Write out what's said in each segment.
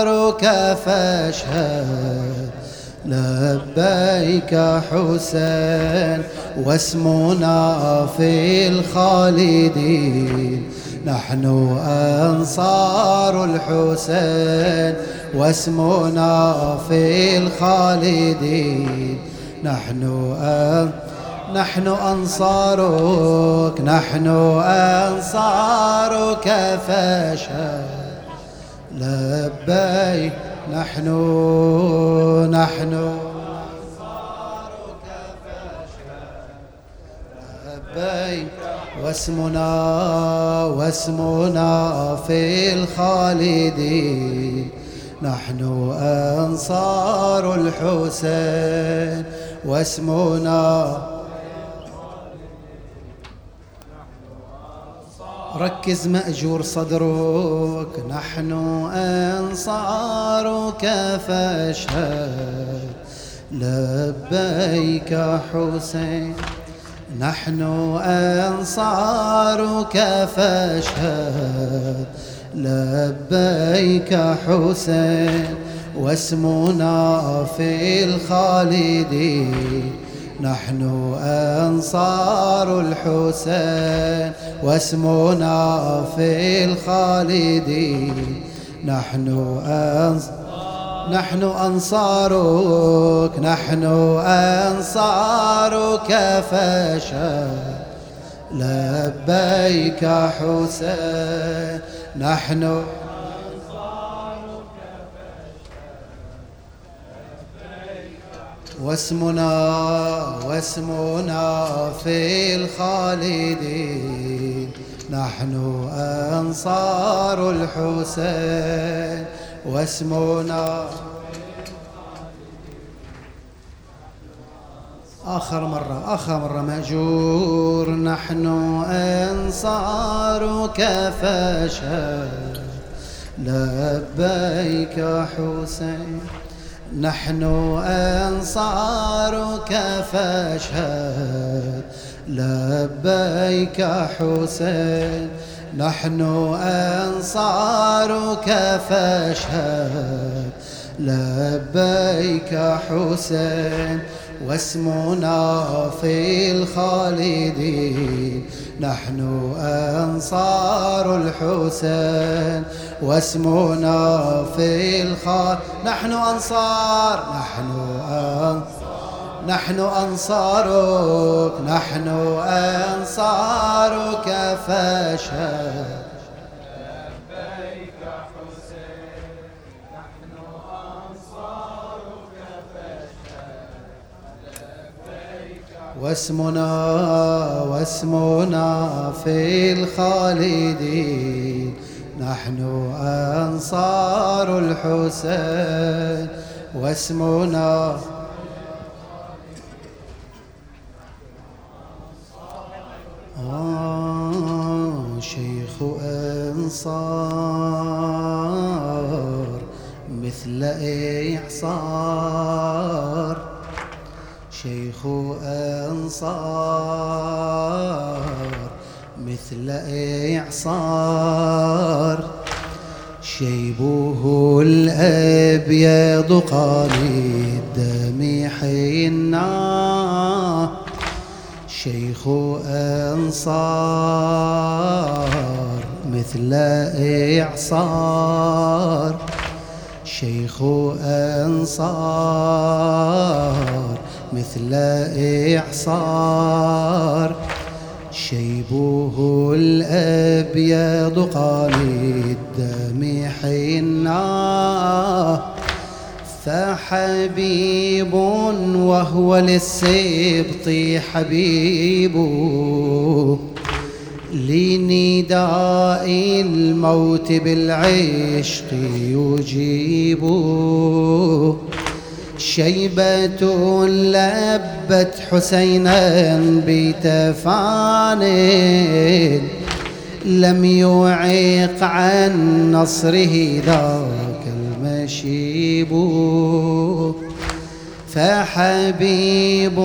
أنصارك فاشهد. لبيك حسين واسمنا في الخالدين. نحن أنصار الحسين واسمنا في الخالدين. نحن أن نحن أنصارك نحن أنصارك فاشهد. لبيك نحن نحن. لبيك واسمنا واسمنا في الخالدين نحن أنصار الحسين واسمنا ركز مأجور صدرك نحن أنصارك فاشهد لبيك حسين نحن أنصارك فاشهد لبيك حسين واسمنا في الخالدين. نحن أنصار الحسين واسمنا في الخالدين. نحن أنصار نحن أنصارك نحن أنصارك فشل. لبيك حسين نحن واسمنا واسمنا في الخالدين. نحن أنصار الحسين. واسمنا. آخر مرة آخر مرة مأجور نحن أنصارك فاشهد لبيك حسين. نحن أنصارك فاشهد لبيك حسين. نحن أنصارك فاشهد لبيك حسين. واسمنا في الخالدين. نحن أنصار الحسين. واسمنا في الخالدين نحن أنصار نحن أنصار نحن أنصارك. نحن أنصارك فاشهد واسمنا واسمنا في الخالدين. نحن أنصار الحسين. واسمنا آه شيخ أنصار مثل إعصار أنصار مثل إعصار. شيبه الأبيض قليل دم حنا شيخ أنصار مثل إعصار. شيخ أنصار مثل إعصار شيبه الأبيض قليل الدم حنا. فحبيب وهو للسبط حبيب. لنداء الموت بالعشق يجيب. شيبة لبت حسينا بتفان. لم يعيق عن نصره ذاك المشيب. فحبيب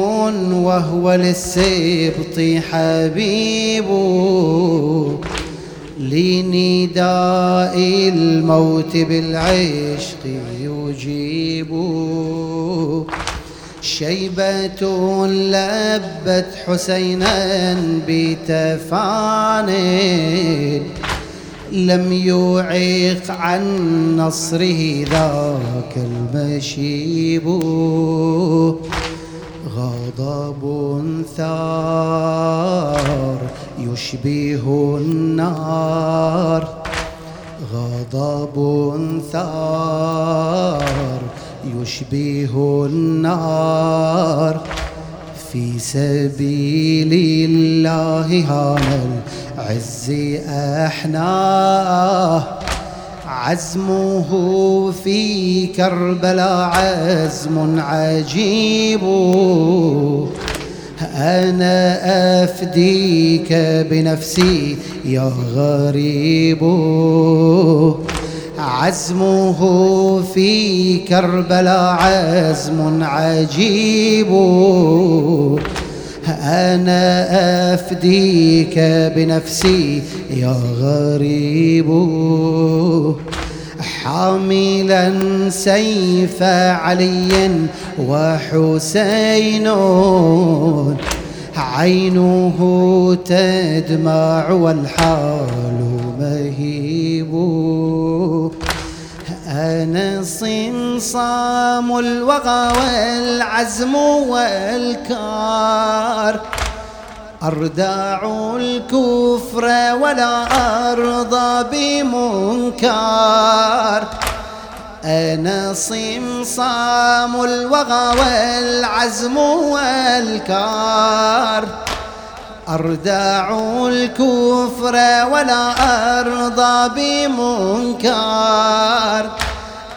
وهو للسبط حبيب. لنداء الموت بالعشق يجيب. شيبة لبت حسينا بتفان لم يعيق عن نصره ذاك المشيب. غضب ثار يشبه النار غضب ثار. يشبه النار في سبيل الله هان العز أحناه. عزمه في كربلاء عزم عجيب. أنا أفديك بنفسي يا غريب. عزمه في كربلاء عزم عجيب. أنا أفديك بنفسي يا غريب. حاملا سيف علي وحسين. عينه تدمع والحال مهيب. أنا صمصام الوغى والعزم والكار. أرداع الكفر ولا أرضى بمنكر. أنا صمصام الوغى والعزم والكار. أرداع الكفر ولا أرضى بمنكر.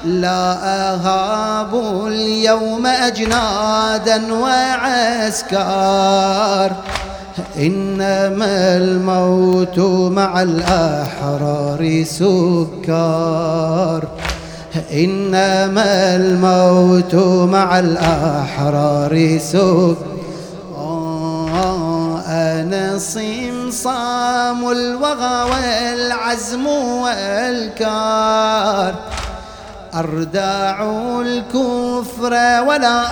لا أهاب اليوم أجنادا وعسكر. إنما الموت مع الأحرار سكر إنما الموت مع الأحرار سكر أنا صمصام الوغى والعزم والكار. أرداع الكفر ولا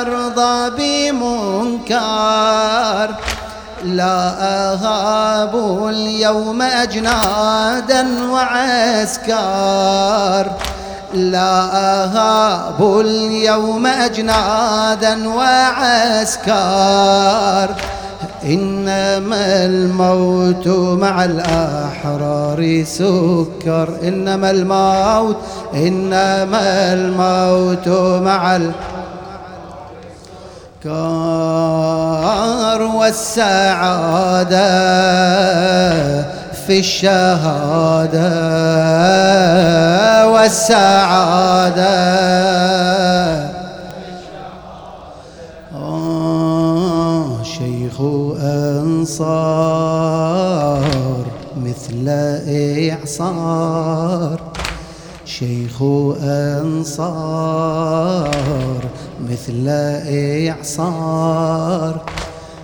أرضى بمنكر لا أهاب اليوم أجنادا وعسكر. لا أهاب اليوم أجنادا وعسكر. إنما الموت مع الأحرار سكر. إنما الموت إنما الموت مع الكار والسعادة في الشهادة والسعادة. أنصار مثل إعصار. شيخ أنصار مثل إعصار.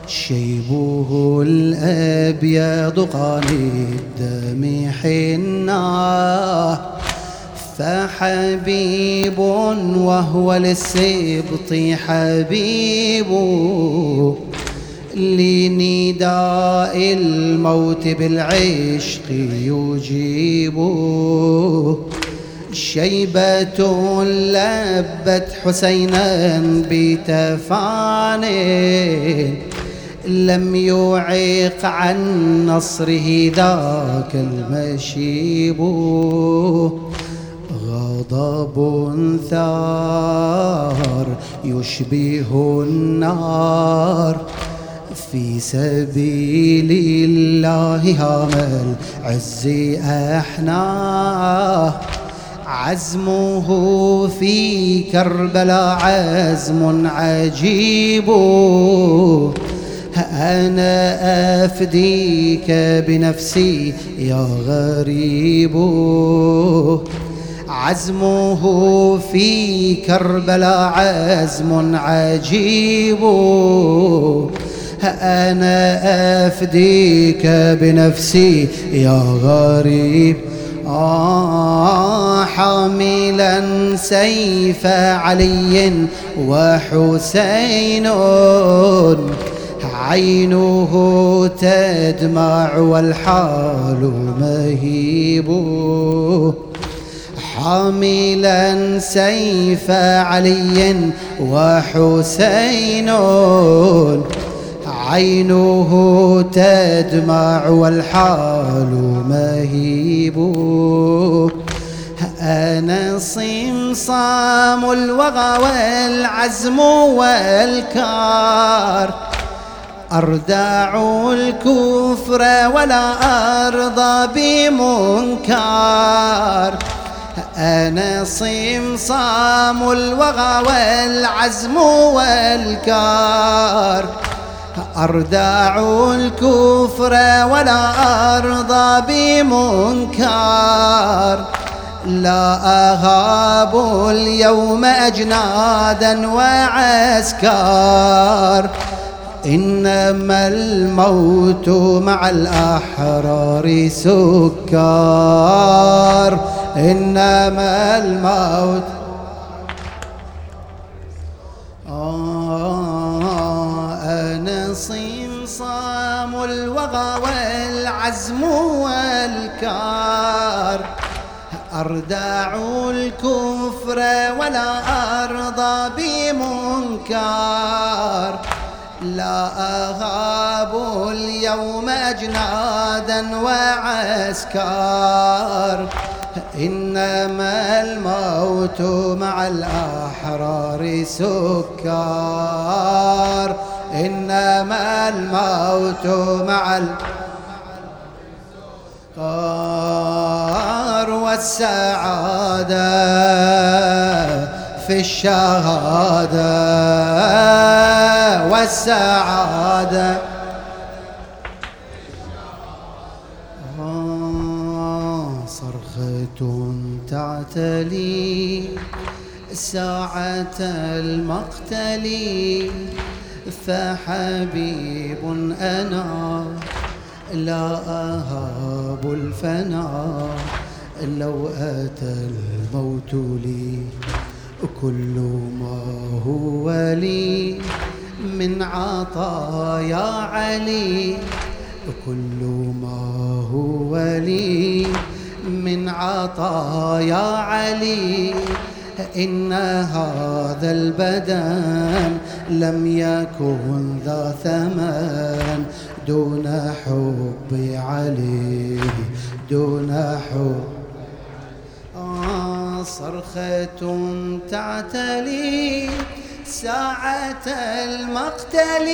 شيبه الأبيض قاني الدم حناه. فحبيب وهو للسبط حبيب. لنداء الموت بالعشق يجيب شيبة لبت حسينا بتفان. لم يعيق عن نصره ذاك المشيب. غضب ثار يشبه النار. في سبيل الله هام العز أحناه. عزمه في كربلاء عزم عجيب. أنا أفديك بنفسي يا غريب. عزمه في كربلاء عزم عجيب. أنا أفديك بنفسي يا غريب. آه. حاملا سيف علي وحسين. عينه تدمع والحال مهيب. حاملا سيف علي وحسين. عينه تدمع والحال مهيب. أنا صمصام الوغى والعزم والكار. أردع الكفر ولا أرضى بمنكر أنا صمصام الوغى والعزم والكار. أردع الكفر ولا أرضى بمنكر لا أهاب اليوم أجنادا وعسكر. إنما الموت مع الأحرار سكر. إنما الموت آه أنا الوغى والعزم والكار. أردع الكفر ولا أرضى بمنكر. لا أغاب اليوم أجنادا وعسكر. إنما الموت مع الأحرار سكر. إنما الموت مع الأحرار والسعادة في الشهادة والسعادة. صرخة تعتلي ساعة المقتل فحبيب أنا لا أهاب الفنا. لو أتى الموت لي كل ما هو لي من عطايا علي. كل ما هو لي من عطايا علي. إن هذا البدن لم يكن ذا ثمن. دون حب علي دون حب صرخة تعتلي ساعة المقتل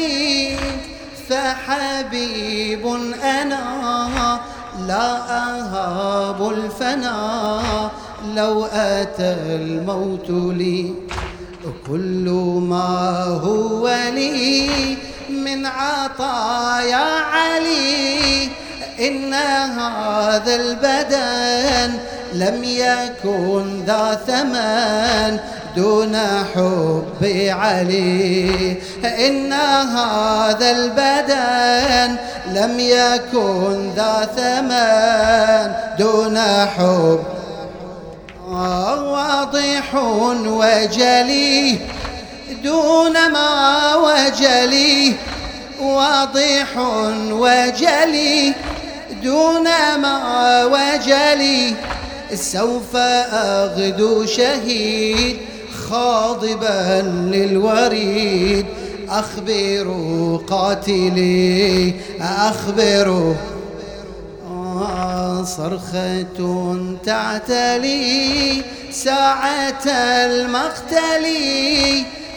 فحبيب أنا لا أهاب الفنا. لو أتى الموت لي كل ما هو لي من عطايا علي. إن هذا البدن لم يكن ذا ثمن دون حب علي. إن هذا البدن لم يكن ذا ثمن دون حب. واضح وجلي. دون ما وجلي. واضح وجلي. دون ما وجلي. سوف أغدو شهيد خاضبا للوريد. أخبروا قاتلي أخبروا آه، صرخة تعتلي ساعة المقتل.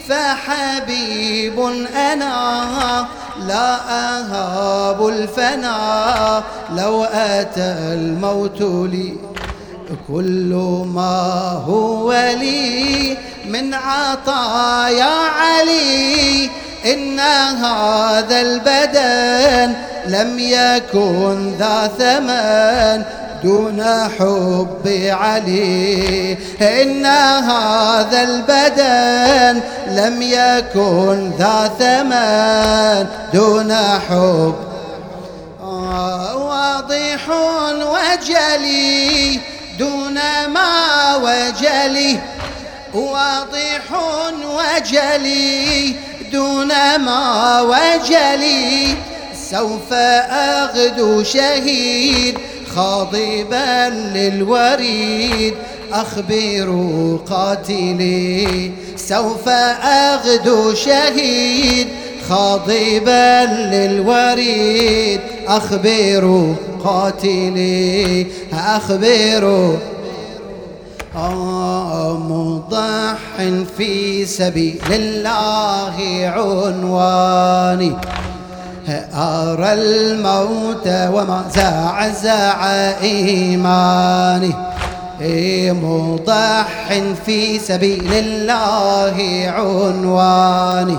فحبيب أنا لا أهاب الفنا. لو أتى الموت لي. كل ما هو لي من عطايا علي إن هذا البدن لم يكن ذا ثمن دون حب علي. إن هذا البدن لم يكن ذا ثمن دون حب. آه، واضح وجلي. دون ما وجلي. واضح وجلي. دون ما وجلي. سوف أغدو شهيد خاضبا للوريد. أخبروا قاتلي. سوف أغدو شهيد خاضبا للوريد أخبروا قاتلي أخبروا مضح في سبيل الله عنواني أرى الموت وما زعزع إيماني مضح في سبيل الله عنواني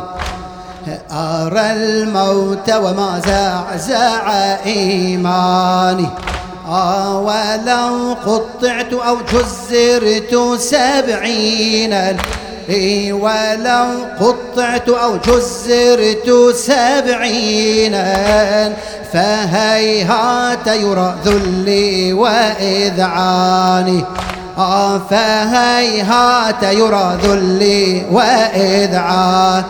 أرى الموت وما زعزع إيماني. آه ولو قطعت أو جزرت سبعين ولو قطعت أو جزرت سبعينا فهيهات يرى ذلي وإذعاني. آه فهيهات يرى ذلي وإذعاني.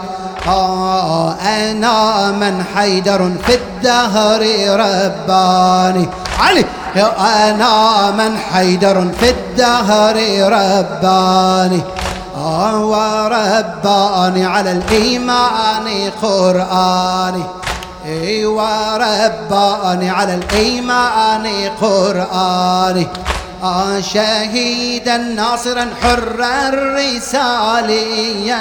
أنا من حيدر في الدهر رباني. علي أنا من حيدر في الدهر رباني. آه ورباني على الإيمان قرآني. ورباني على الإيمان قرآني. آه شهيدا ناصرا حرا رساليا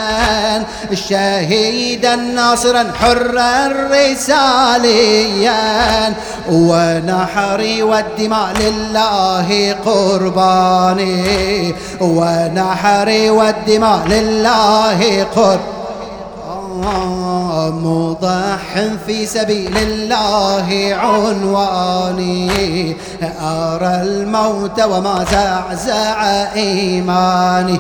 شهيدا ناصرا حرا رساليا ونحري والدماء لله قرباني ونحري والدماء لله قرباني مضح في سبيل الله عنواني. أرى الموت وما زعزع إيماني.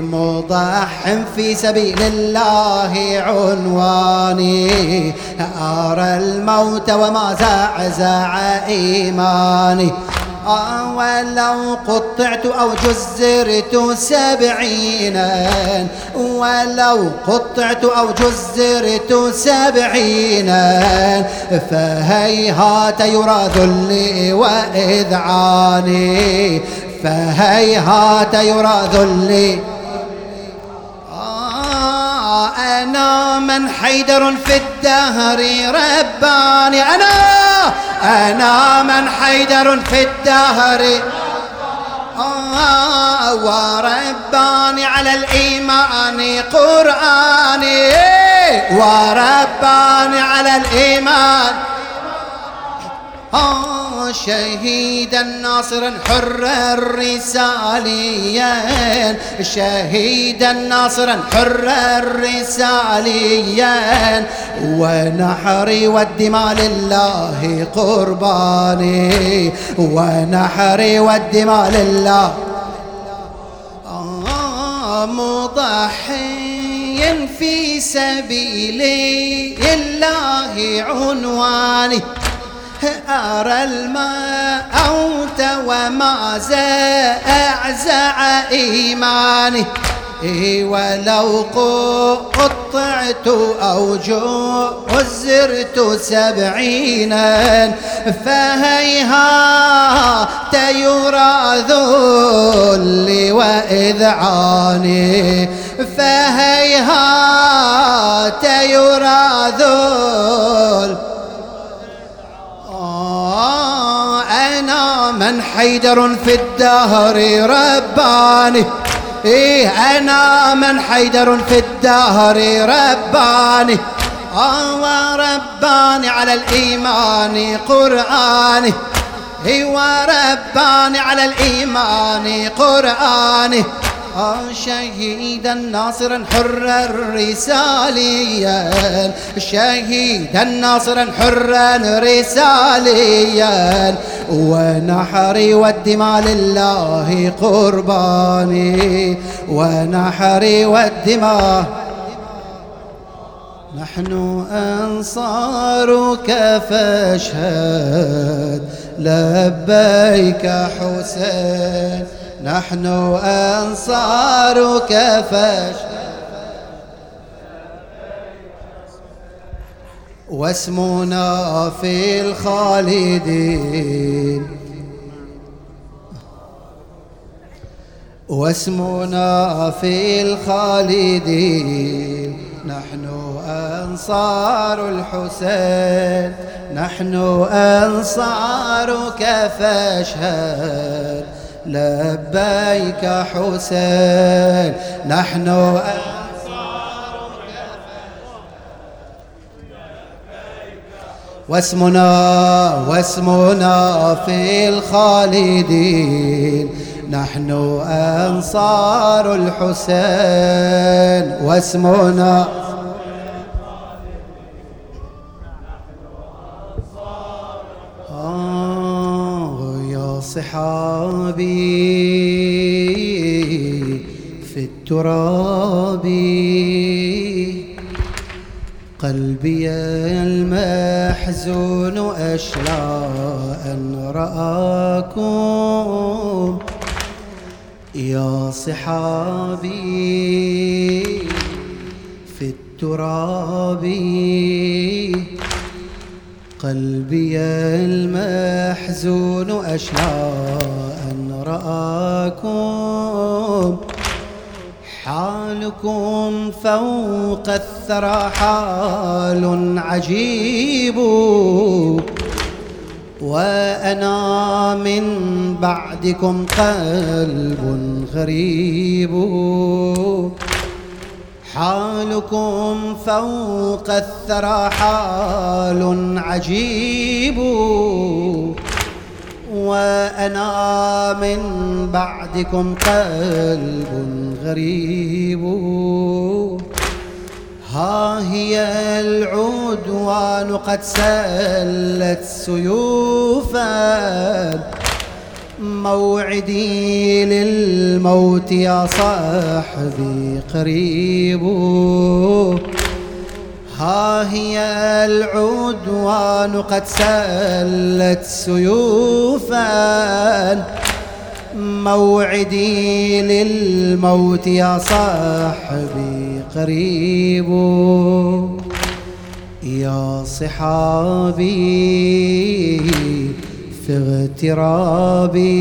مضح في سبيل الله عنواني. أرى الموت وما زعزع إيماني. ولو قطعت أو جزرت سبعينا ولو قطعت أو جزرت سبعينا فهيهات يرى ذلي وإذعاني فهيهات يرى ذلي آه، أنا من حيدر في الدهر رباني أنا أنا من حيدر في الدهر. آه ورباني على الإيمان قرآني. ورباني على الإيمان. آه شهيدا ناصرا حرا رساليا شهيدا ناصرا حرا رساليا ونحري والدماء لله قرباني. ونحري والدماء لله. آه مضحي في سبيل الله عنواني. أرى الموت وما زعزع إيماني. ولو قطعت أو جزرت سبعينا فهيهات يرى ذلي وإذعاني فهيهات يرى ذل أنا من حيدر في الدهر رباني. إيه أنا من حيدر في الدهر رباني. آه رباني على الإيمان قرآني. إيه ورباني على الإيمان قرآني. شهيدا ناصرا حرا رساليا شهيدا ناصرا حرا رساليا ونحري والدماء لله قرباني ونحري والدماء نحن أنصارك فاشهد لبيك حسين نحن أنصارك فاشهد واسمنا في الخالدين. واسمنا في الخالدين. نحن أنصار الحسين. نحن أنصارك فاشهد. لبيك حسين نحن واسمنا واسمنا في الخالدين نحن أنصار الحسين واسمنا صحابي في التراب. قلبي المحزون أشلى أن رآكم. يا صحابي في التراب. قلبي المحزون أشلى أن رآكم. حالكم فوق الثرى حال عجيب. وأنا من بعدكم قلب غريب. حالكم فوق الثرى حال عجيب. وأنا من بعدكم قلب غريب. ها هي العدوان قد سلت سيوفا. موعدي للموت يا صاحبي قريب. ها هي العدوان قد سلت سيوفا. موعدي للموت يا صاحبي قريب. يا صحابي اغترابي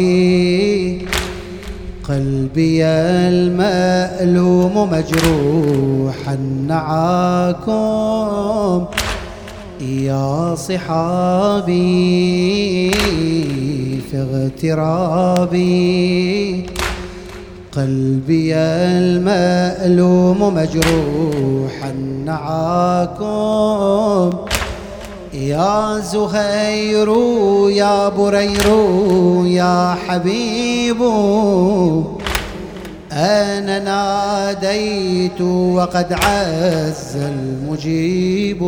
قلبي المألوم مجروحا نعاكم يا صحابي. في اغترابي قلبي المألوم مجروحا نعاكم يا زهير يا برير يا حبيب أنا ناديت وقد عز المجيب؟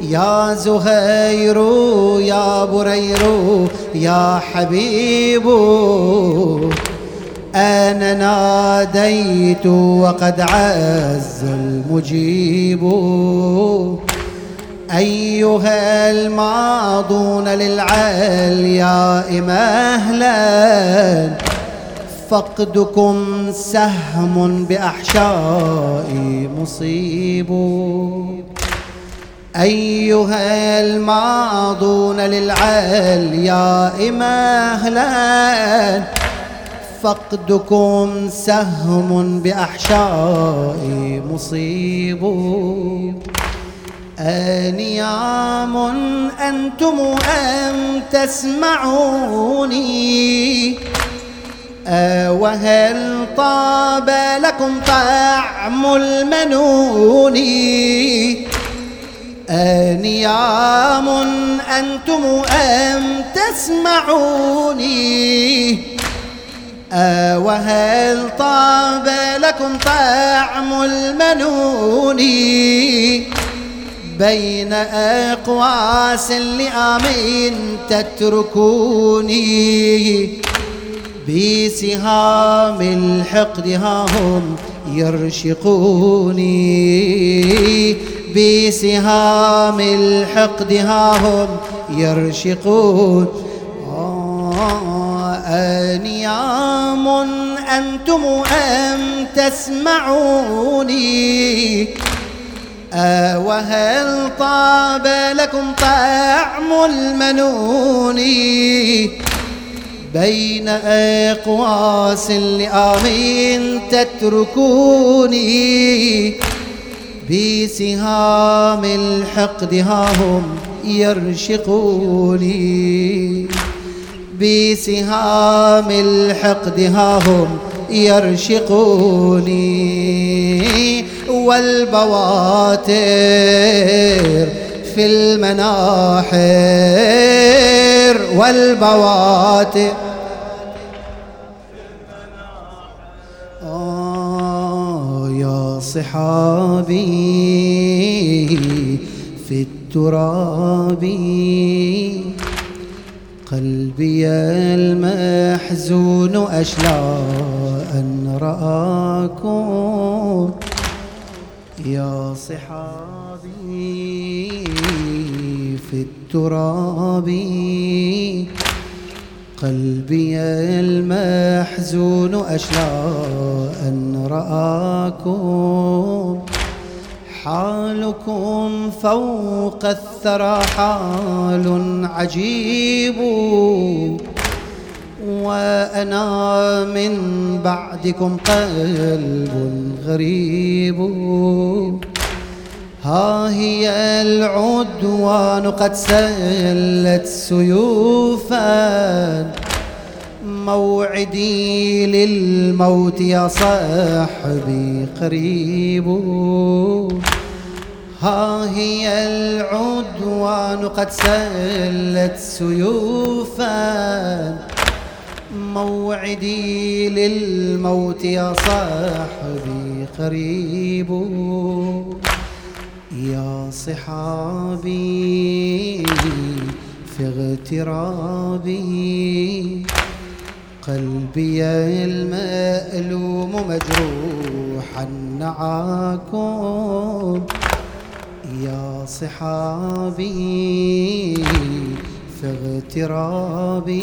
يا زهير يا برير يا حبيب أنا ناديت وقد عز المجيب؟ أيها الماضون للعلياء مهلا فقدكم سهم بأحشائي مصيب. أيها الماضون للعلياء مهلا فقدكم سهم بأحشائي مصيب. أنيام أنتم أم تسمعوني؟ وهل طاب لكم طعم المنون؟ أنيام أنتم أم تسمعوني؟ وهل طاب لكم طعم المنون؟ بين أقواس لآمين تتركوني بسهام الحقد ها هم يرشقوني بسهام الحقد ها هم يرشقون. آه أنيام أنتم أم تسمعوني؟ وهل طاب لكم طعم المنون بين أقواس لآمين تتركوني؟ بسهام الحقد ها هم يرشقوني. بسهام الحقد ها هم يرشقوني والبواتر في المناحر والبواتر آه يا صحابي في التراب. قلبي المحزون أشلى أن رآكم. يا صحابي في التراب قلبي المحزون أشلى أن رآكم. حالكم فوق الثرى حال عجيب. وأنا من بعدكم قلب غريب. ها هي العدوان قد سلت سيوفا. موعدي للموت يا صاحبي قريب. ها هي العدوان قد سلت سيوفا. موعدي للموت يا صاحبي قريب. يا صحابي في اغترابي. قلبي المألوم مجروحا نعاكم. يا صحابي في اغترابي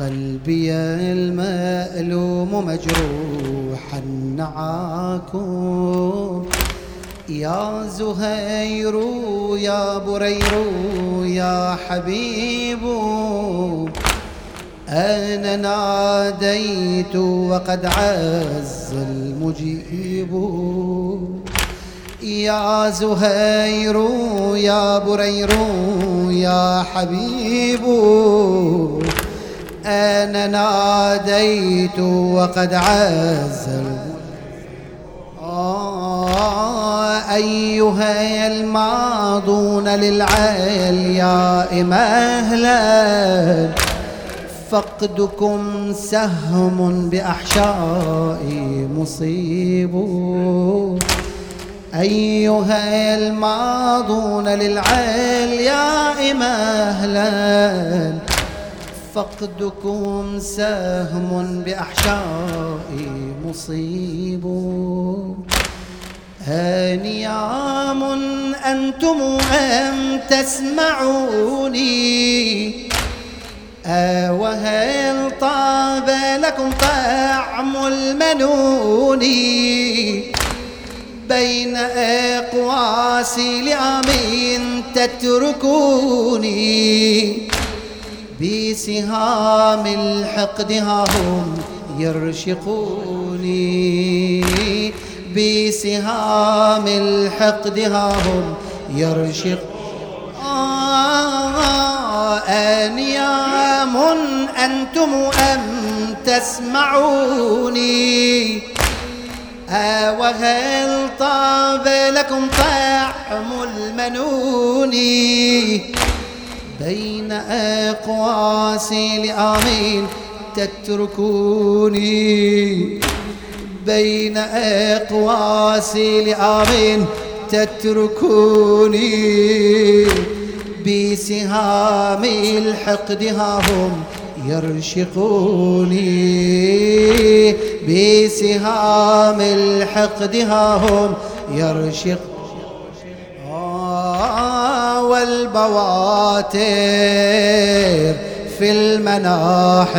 قلبي المألوم مجروحا نعاكم. يا زهير يا برير يا حبيب أنا ناديت وقد عز المجيب. يا زهير يا برير يا حبيب. أنا ناديت وقد عز آه أيها الماضون للعلياء مهلا. فقدكم سهم بأحشائي مصيب. أيها الماضون للعلياء مهلا فقدكم سهم بأحشائي مصيب. أنيام أنتم أم تسمعوني؟ وهل طاب لكم طعم المنون بين أقواس لأمين تتركوني؟ بسهام الحقد ها هم يرشقوني. بسهام الحقد ها هم يرشق آه أنيام أنتم أم تسمعوني. وهل طاب لكم طعم المنون؟ بين أقواس لآمين تتركوني. بين أقواسي لآمين تتركوني بسهام الحقد ها هم يرشقوني بسهام الحقد ها هم يرشق آه والبواتر في المناحر.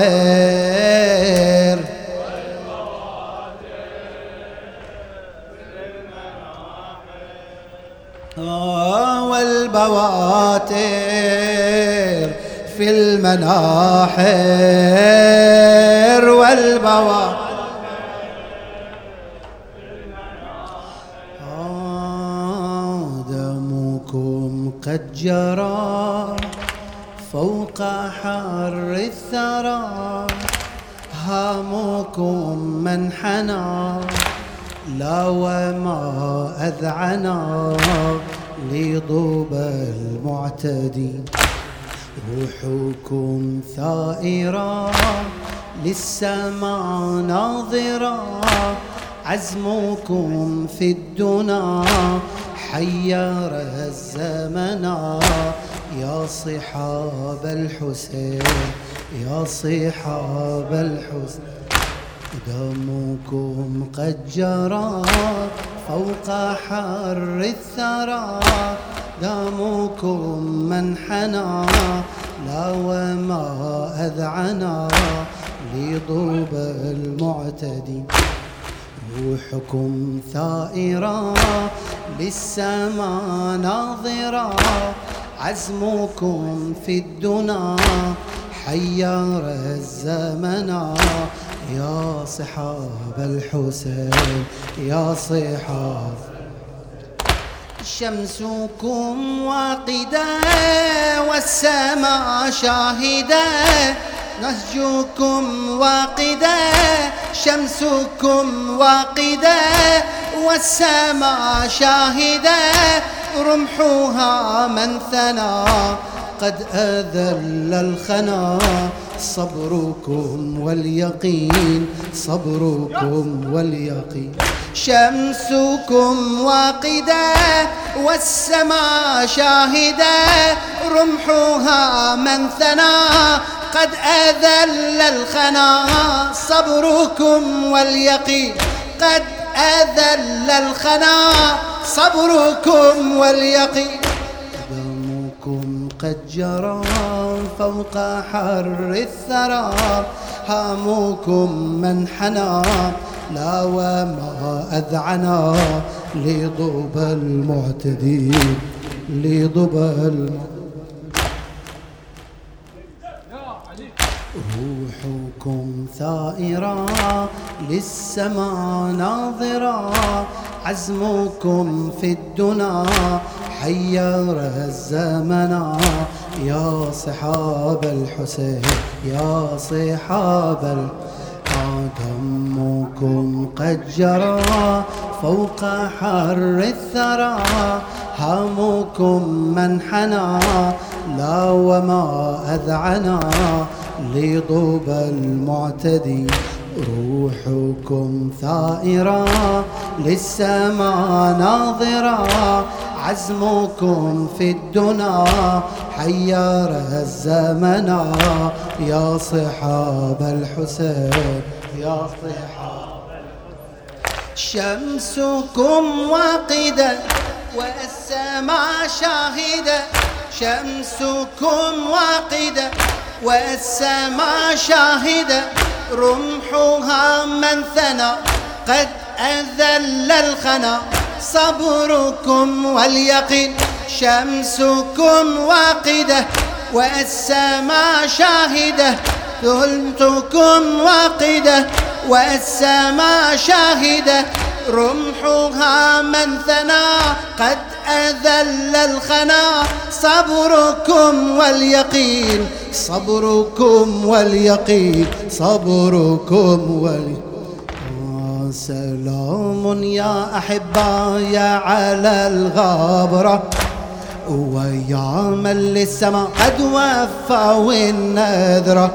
والبواتر في المناحر والبواتر. دمكم قد جرى فوق حر الثرى. هامكم منحنى لا وما أذعنا. لضوب المعتدي. روحكم ثائرة للسماء ناظرة. عزمكم في الدنا حير الزمن. يا صحاب الحسين يا صحاب الحسين. دمكم قد جرى فوق حر الثرى. دمكم منحنى لا وما أذعنا. لضوب المعتدي روحكم ثائرة للسماء ناظرة. عزمكم في الدنا حير الزمن. يا صحاب الحسين يا صحاب. شمسكم واقدة والسماء شاهدة. نهجكم واقدة شمسكم واقدة والسماء شاهدة. رمحها من ثنى قد أذل الخنا صبركم واليقين صبركم واليقين. شمسكم واقدة والسماء شاهدة رمحها من ثنى. قد أذل الخنا صبركم واليقين. قد أذل الخنا صبركم واليقين. قد جرى فوق حر الثرى. هامكم من حنى لا وما أذعنا لضب المعتدين لضب المعتدين. روحكم ثائرة للسماء ناظرة عزمكم في الدنا حير الزمن. يا صحاب الحسين يا صحاب دمكم قد جرى. فوق حر الثرى هامكم من حنى لا وما أذعنا. لضوب المعتدي روحكم ثائرة للسماء ناظرة عزمكم في الدنا حير الزمن يا صحاب الحسين يا صحاب شمسكم واقدة والسماء شاهدة شمسكم واقدة والسماء شاهدة رمحها من ثنى. قد أذل الخنا صبركم واليقين. شمسكم واقدة والسماء شاهدة. ثلثكم واقدة والسماء شاهدة. رمحها من ثنى قد أذل الخنا صبركم واليقين صبركم واليقين صبركم واليقين سلام يا أحباء على الغابرة ويا من للسماء قد وفى والنذرة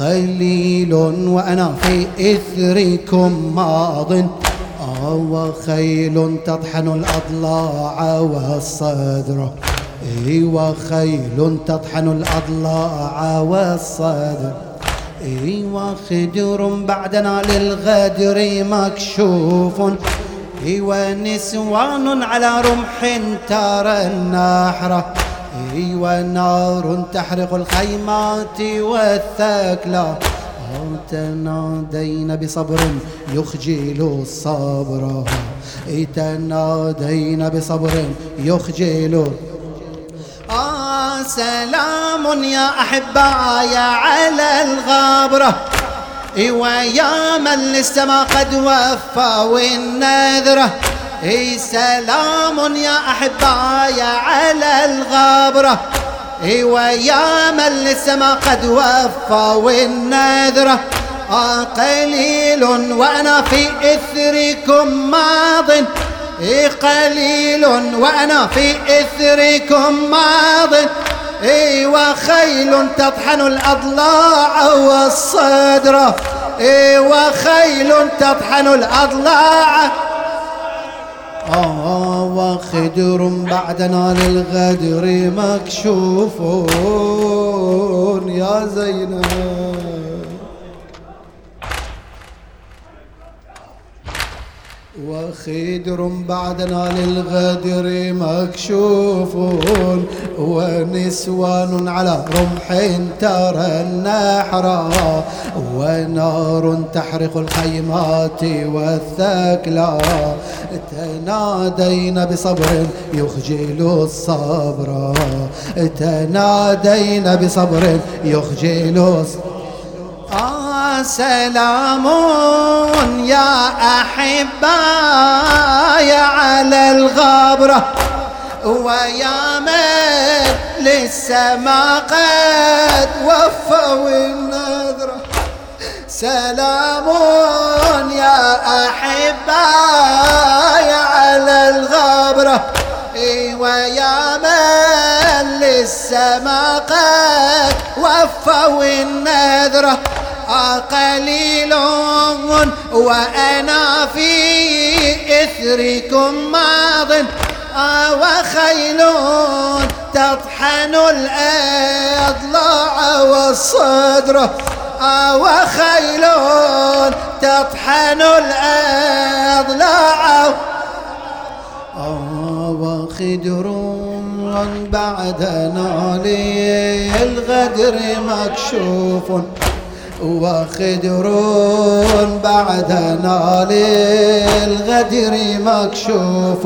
قليل وأنا في إثركم ماض. آه، وخيل تطحن الأضلاع والصدر. اي وخيل تطحن الأضلاع والصدر. اي وخدر بعدنا للغدر مكشوف. اي ونسوان على رمح ترى النحره اي ونار تحرق الخيمات والثكلى. تنادين بصبر يخجل الصبر. تنادين بصبر يخجل. آه سلام يا أحباي على الغابرة. ويا من للسما قد وفى والنذرة. إي سلام يا أحباي على الغابرة. ويا من للسما قد وفى والنذرة آه قليل وأنا في إثركم ماضٍ. إيه قليل وأنا في إثركم ماض. وخيل تطحن الأضلاع والصدر. وخيل تطحن الأضلاع آه وخدر بعدنا للغدر مكشوفون يا زينب. وخدر بعدنا للغدر مكشوفون ونسوان على رمح ترى النحر ونار تحرق الخيمات والثكلى تنادين بصبر يخجل الصبر تنادين بصبر يخجل الصبر آه سلام يا أحباي على الغبرة ويا من للسما قد وفوا النذرة. سلام يا أحباي على الغبرة ويا من للسما قد وفوا النذره قليل وأنا في إثركم ماض. وخيل تطحن الأضلاع والصدر. وخيل تطحن الأضلاع. وخدر بعدنا للغدر مكشوف وخدر بعدنا للغدر مكشوف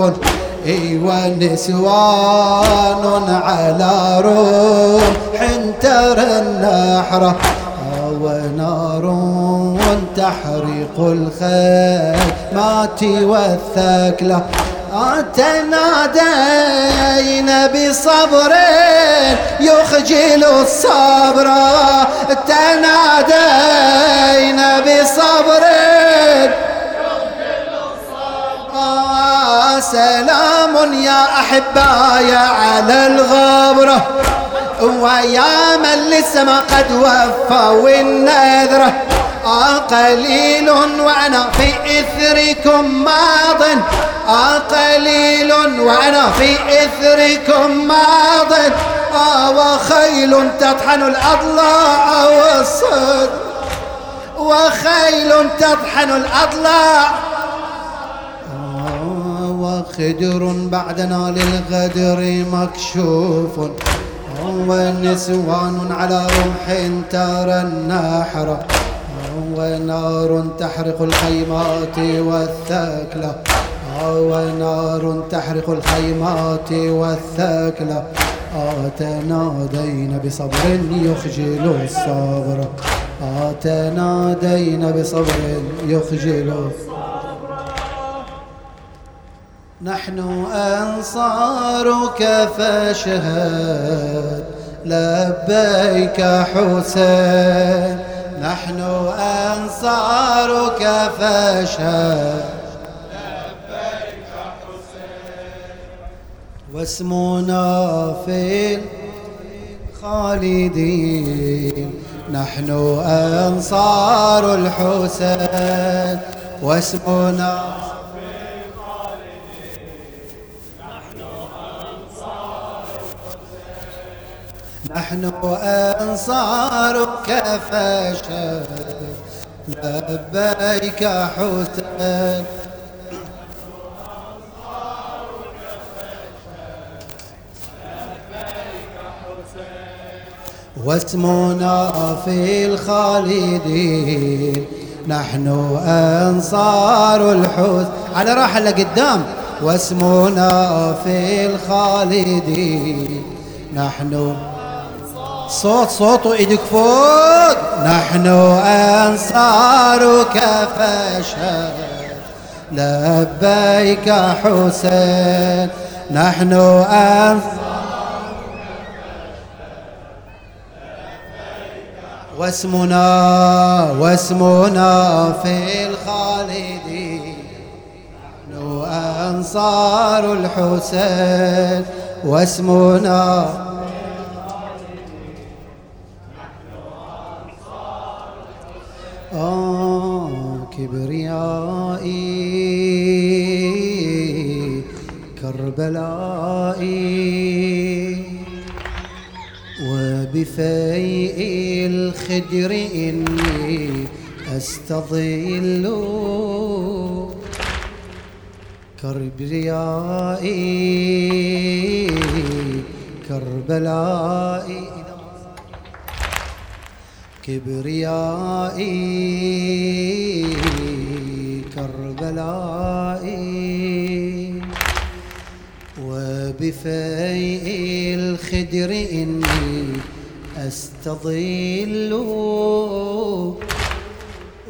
اي ونسوان على روح ترى النحرة ونار تحرق الخيمات والثكلة تنادين بصبر يخجل الصبر. تنادين بصبر آه سلام يا أحباي على الغبرة ويا من للسما قد وفى والنذرة آه قليل وأنا في إثركم ماض. آه قليل وأنا في إثركم ماض. آه وخيل تطحن الأضلاع والصد وخيل تطحن الأضلاع. آه وخدر بعدنا للغدر مكشوف. آه ونسوان على رمح ترى النحر. ونار تحرق الخيمات والثكلة. ونار تحرق الخيمات والثكلة. تنادين بصبر يخجل الصبر. تنادين بصبر يخجل نحن أنصارك فاشهد. لبيك حسين. نحن أنصارك فاشهد لبيك حسين واسمنا في الخالدين. نحن أنصار الحسين. واسمنا نحن أنصارك فشل لبيك حسين واسمنا في الخالدين نحن أنصار الحوت على راحة لقدام واسمنا في الخالدين نحن صوت صوت إيدك فوق. نحن أنصارك فاشهد لبيك حسين. نحن أنصار. واسمنا واسمنا في الخالدين. نحن أنصار الحسين. واسمنا آه كبريائي كربلائي. وبفيء الخدر إني أستظل. كربلائي كربلائي. كبريائي كربلائي. وبفيء الخدر إني أستظل.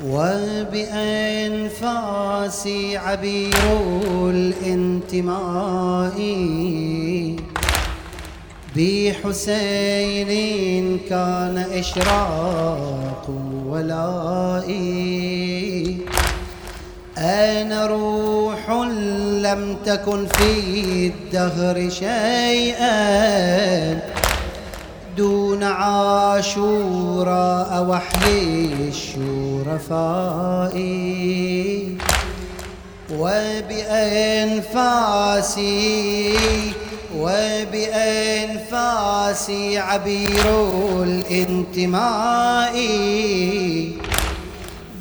وبأنفاسي عبير الانتماء. بحسين كان إشراق ولائي. أنا روح لم تكن في الدهر شيئا؟ دون عاشوراء وحي الشرفاء. وبأنفاسي وبأنفاسي عبير الانتماء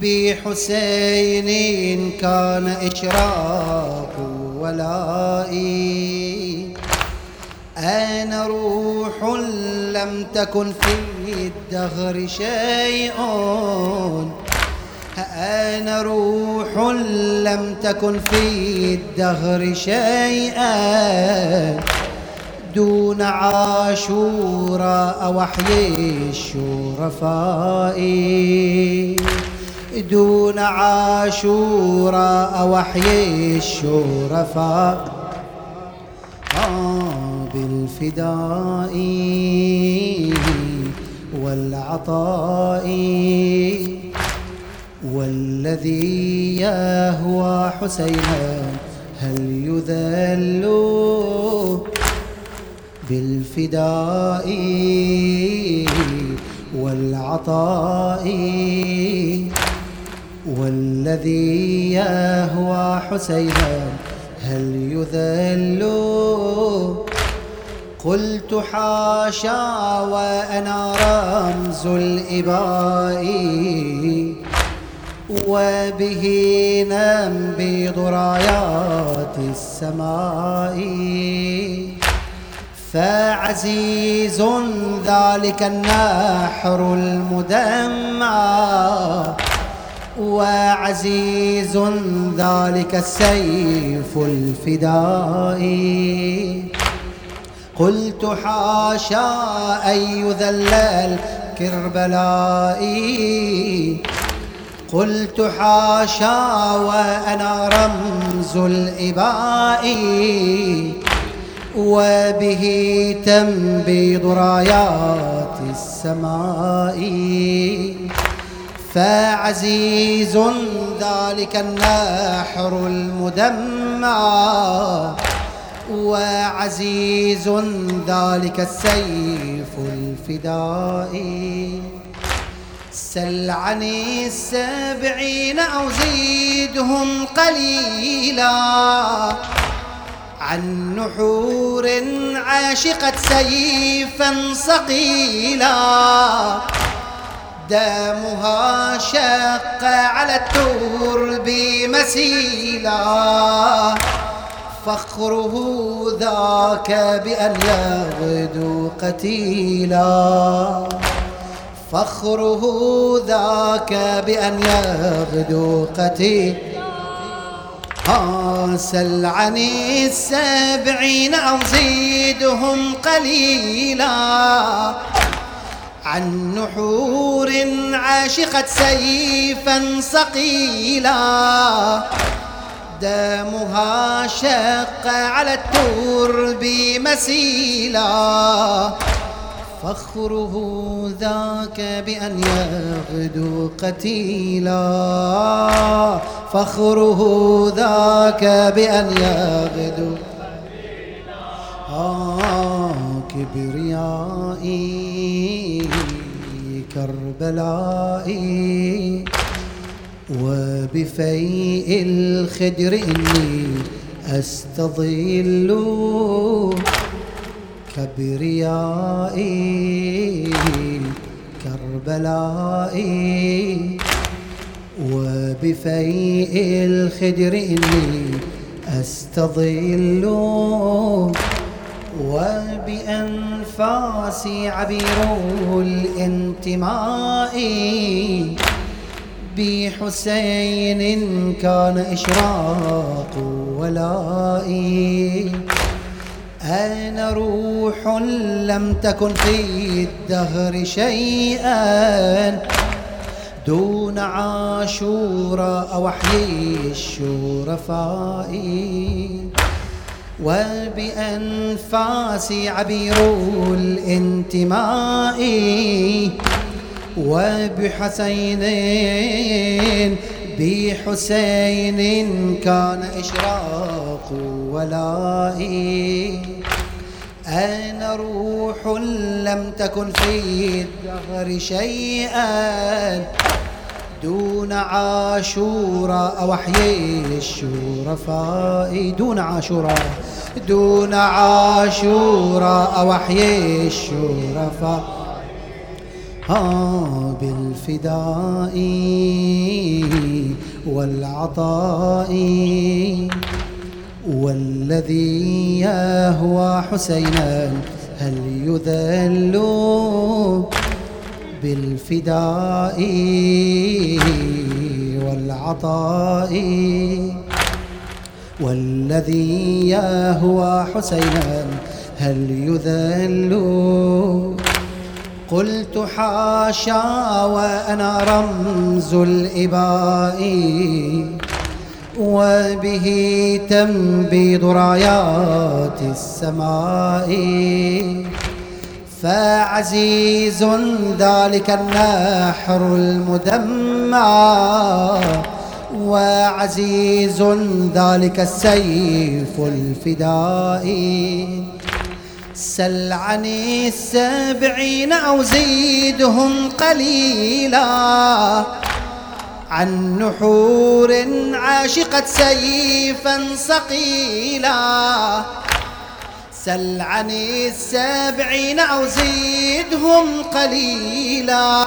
بحسين كان إشراق ولائي. أنا روح لم تكن في الدهر شيء. أنا روح لم تكن في الدهر شيئا. دون عاشوراء وحي الشرفاء. دون عاشوراء وحي الشرفاء. بالفداء والعطاء. والذي يهوى حسينا هل يذل بالفداء والعطاء؟ والذي يهوى حسينا هل يذل؟ قلت حاشا وأنا رمز الإباء. وبه ننبض رايات السماء. فعزيز ذلك النحر المدمع. وعزيز ذلك السيف الفدائي قلت حاشا أن يذل الكربلائي. قلت حاشا وأنا رمز الإباء وبه تنبيض رايات السماء. فعزيز ذلك النحر المدمع وعزيز ذلك السيف الفدائي. سل عن السبعين أو زيدهم قليلا. عن نحور عاشقت سيفا صقيلا دامها شق على الترب مسيلا. فخره ذاك بأن يغدو قتيلا. فخره ذاك بأن يغدو قتيل. سل عن السبعين أو زيدهم قليلا. عن نحور عاشقت سيفا صقيلا دامها شق على الترب مسيلا. فخره ذاك بأن يغدو قتيلا. فخره ذاك بأن يغدو آه كبريائي كربلائي. وبفيء الخدر إني أستظل. كبريائي كربلائي. وبفيء الخدر إني أستظل. وبأنفاسي عبير الانتماء. بحسين كان إشراق ولائي. أنا روح لم تكن في الدهر شيئا؟ دون عاشوراء وحي الشرفاء. وبأنفاسي عبير الانتماء وبحسين بحسين كان إشراق ولائي. أنا روح لم تكن في الدهر شيئا دون عاشوراء وحي الشرفاء؟ دون عاشوراء دون عاشوراء وحي الشرفاء. بالفداء والعطاء والذي يهوى حسينا هل يذل بالفداء والعطاء والذي يهوى حسينا هل يذل قلت حاشا وأنا رمز الإباء وبه تنبيض رايات السماء فعزيز ذلك النحر المدمع وعزيز ذلك السيف الفدائي سل عن السبعين أو زيدهم قليلا. عن نحور عاشقت سيفا صقيلا سل عن السبعين أو زيدهم قليلا.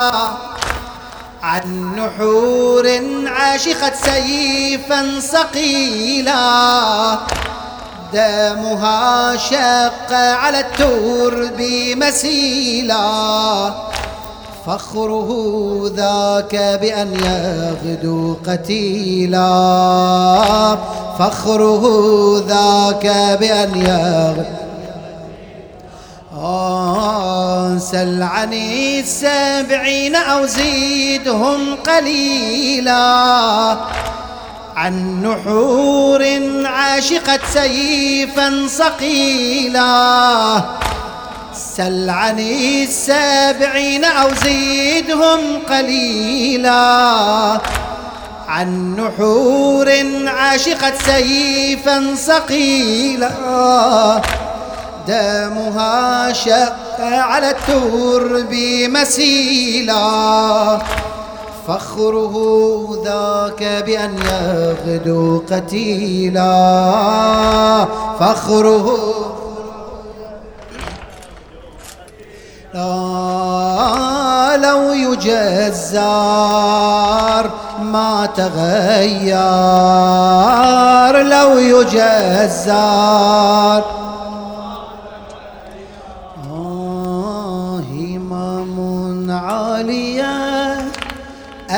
عن نحور عاشقت سيفا صقيلا دامها شق على الترب مسيلا فخره ذاك بأن يغدو قتيلا. فخره ذاك بأن يغدو سل عن السبعين أو زيدهم قليلا. عن نحور عاشقت سيفا صقيلا سل عن السابعين أو زيدهم قليلا. عن نحور عاشقت سيفا صقيلا دامها شق على الترب مسيلا. فخره ذاك بأن يغدو قتيلا. فخره لا لو يجزار ما تغير لو يجزار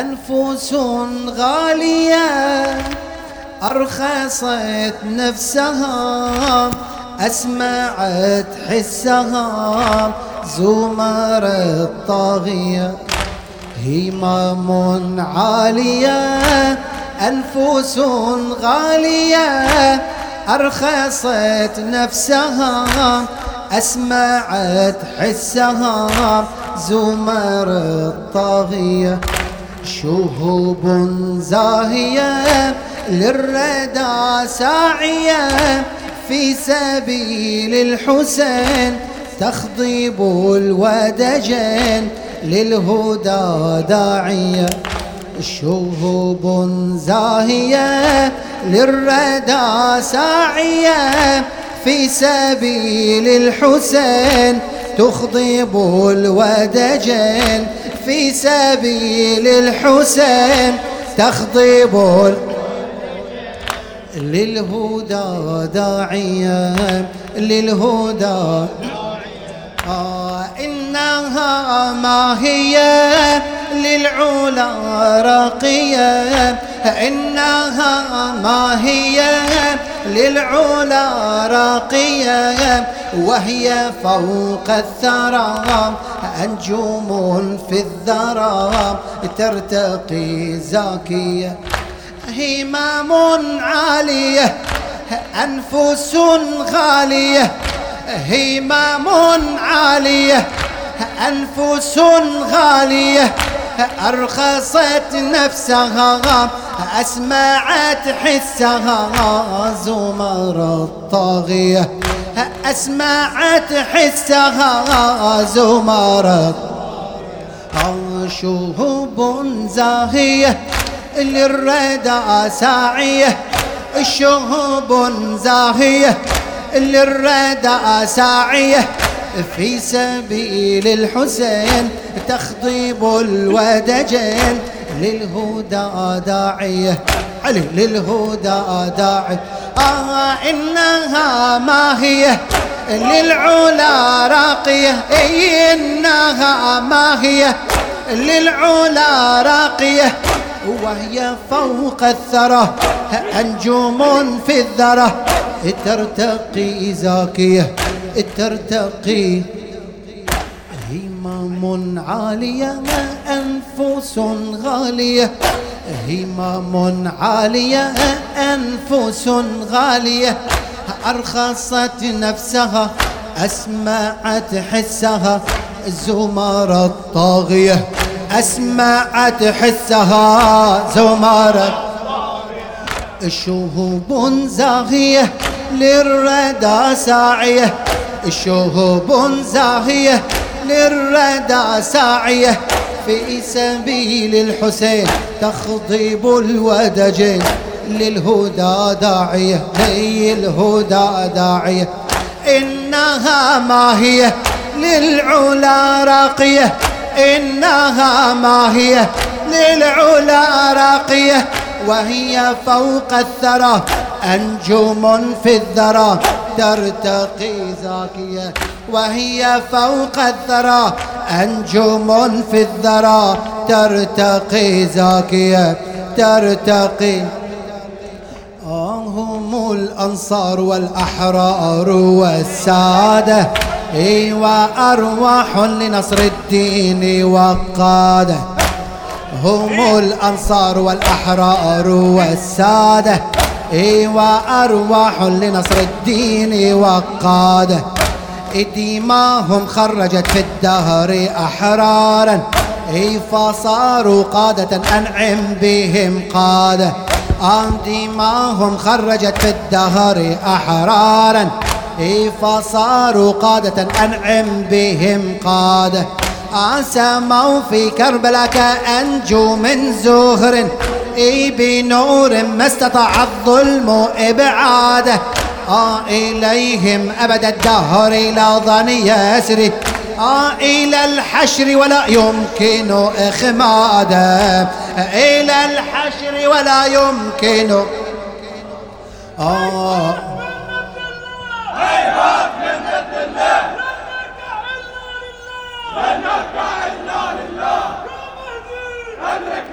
أنفس غالية أرخصت نفسها أسمعت حسها زمر الطاغية. همم عالية أنفس غالية أرخصت نفسها أسمعت حسها زمر الطاغية. شهوب زاهية للردى ساعية في سبيل الحسين تخضب الودجين للهدى داعية. شهوب زاهية للردى ساعية في سبيل الحسين تخضب الودجين في سبيل الحسين تخضب للهدى داعية للهدى. آه إنها ما هي للعلا راقية إنها ما هي؟ للعلا راقية وهي فوق الثرى أنجوم في الذرى ترتقي زاكية. همام عالية أنفس غالية. همام عالية أنفس غالية. أرخصت نفسها أسمعت حسها زمر الطاغية. أسمعت حسها زمر شهوب زاهية للردى ساعية. شهوب زاهية للردى ساعية. في سبيل الحسين تخضيب الودجين. للهدى داعية علي للهدى داعي. آه إنها ما هي؟ للعلا راقية. إنها ما هي؟ للعلا راقية. وهي فوق الثرى أنجوم في الذرة. ترتقي زاكية. ترتقي. همم عالية أنفس غالية. همم عالية أنفس غالية. أرخصت نفسها أسمعت حسها. زمر الطاغية أسمعت حسها. زمر شهوب زاهية للردى ساعية. شهوب زاهية للردى ساعية. في سبيل الحسين تخضب الودجين للهدى داعية لي الهدى داعية. إنها ما هي للعلا راقية. إنها ما هي للعلا راقية. وهي فوق الثرى أنجوم في الذرى. ترتقي زاكية وهي فوق الثرى أنجوم في الذرى ترتقي زاكية ترتقي. هم الأنصار والأحرار والسادة. وأرواح لنصر الدين وقادة. هم الأنصار والأحرار والسادة. اي وأرواح لنصر الدين وقاده دماهم خرجت في الدهر أحرارا. إي فصاروا قادة أنعم بهم قادة آن دماهم خرجت في الدهر أحرارا. إي فصاروا قادة أنعم بهم قادة سموا في كربلاء كأنجو من زهر. إي بنور ما استطاع الظلم إبعاده. آه إليهم أبد الدهر لا ظن يسري آه إلى الحشر ولا يمكن إخماده. إلى الحشر ولا يمكن. آه هيهات من ضد الله لن نركع إلا لله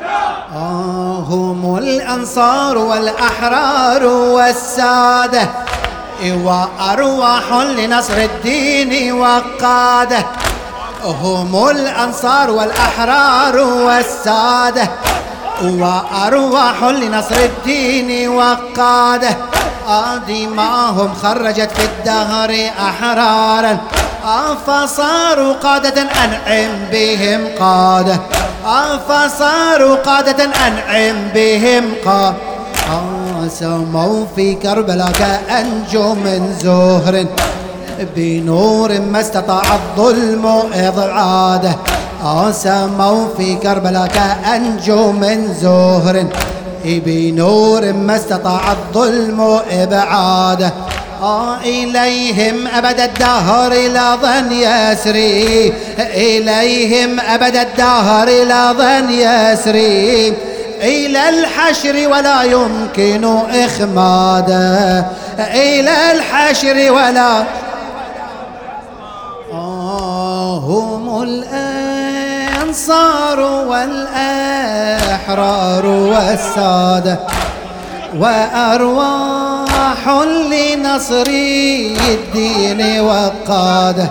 آه هم الأنصار والأحرار والسادة وأرواح لنصر الدين وقادة. هم الأنصار والأحرار والسادة وأرواح لنصر الدين وقادة. دماهم خرجت في الدهر أحرارا فصاروا قادة أنعم بهم قادة. فصاروا قادة أنعم بهم قادة سموا في كربلاء كأنجو من زهر. بنور ما استطاع الظلم إضعاده. سموا في كربلاء كأنجو من زهر. بنور ما استطاع الظلم إبعاده. إليهم أبد الدهر لا ظن يسري. إليهم أبد الدهر لا ظن يسري. إلى الحشر ولا يمكن إخماده. إلى الحشر ولا هم الأنصار والأحرار والسادة وأرواح لنصر الدين وقاده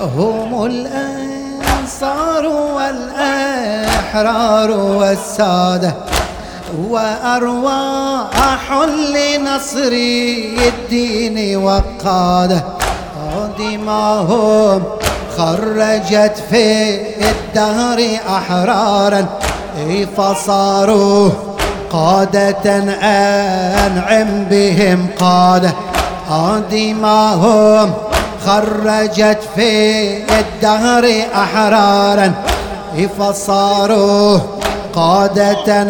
هم الأنصار والأحرار والسادة وأرواح لنصر الدين وقاده دماهم خرجت في الدهر أحرارا. فصاروا قادة أنعم بهم. قادة دماهم خرجت في الدهر أحرارا. فصاروا قادة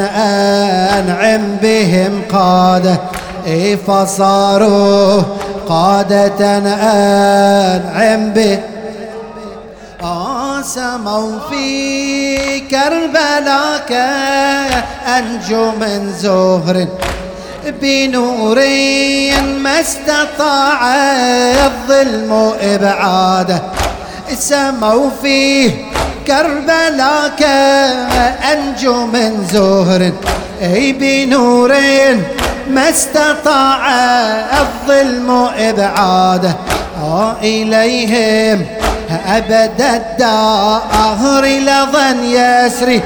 أنعم بهم. قادة فصاروا قادة أنعم بهم سموا في كربلاء كأنجو من زهر بنور ما استطاع الظلم إبعاده سموا فيه كربلاء كأنجو من زهر أي بنور ما استطاع الظلم إبعاده إليهم. أبد الدهر لظن يسري.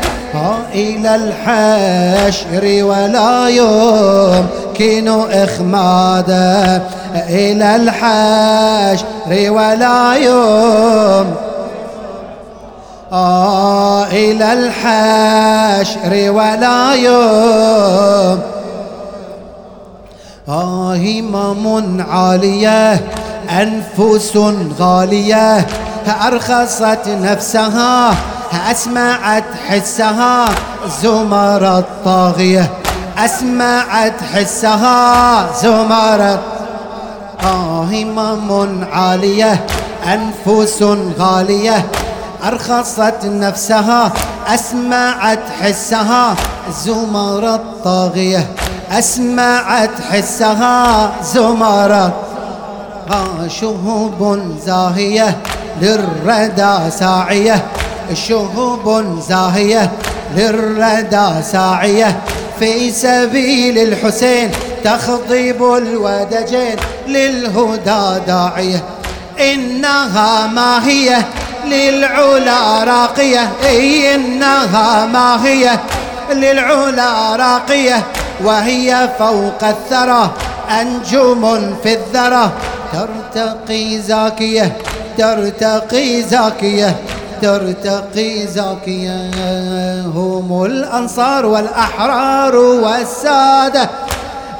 إلى الحشر ولا يمكن إخماده إلى الحشر ولا يوم آه إلى الحشر ولا يوم آه همم عالية أنفس غالية أرخصت نفسها أسمعت حسها زمر الطاغية. أسمعت حسها زمر همم عالية. أنفس غالية أرخصت نفسها أسمعت حسها زمر الطاغية. أسمعت حسها زمر شهوب زاهية للردى ساعية. شهوب زاهية للردى ساعية. في سبيل الحسين تخضب الودجين للهدى داعية. إنها ما هي للعلا راقية. إنها ما هي للعلا راقية. وهي فوق الثرى أنجم في الذرى. ترتقي زاكية ترتقي زاكية ترتقي زاكية. هم الأنصار والأحرار والسادة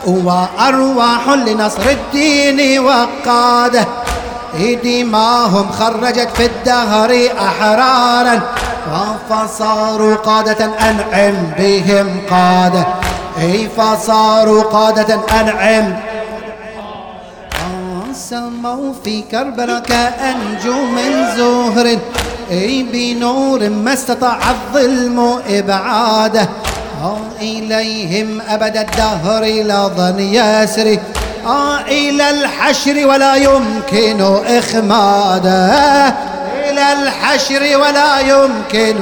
وأرواح لنصر الدين وقادة. دماهم خرجت في الدهر أحرارا فصاروا قادة أنعم بهم قادة. فصاروا قادة أنعم سموا في كربلاء كأنجوم زهر. أي بنور ما استطاع الظلم إبعاده. إليهم أبد الدهر لظن يسري آه إلى الحشر ولا يمكن إخماده. إلى الحشر ولا يمكن.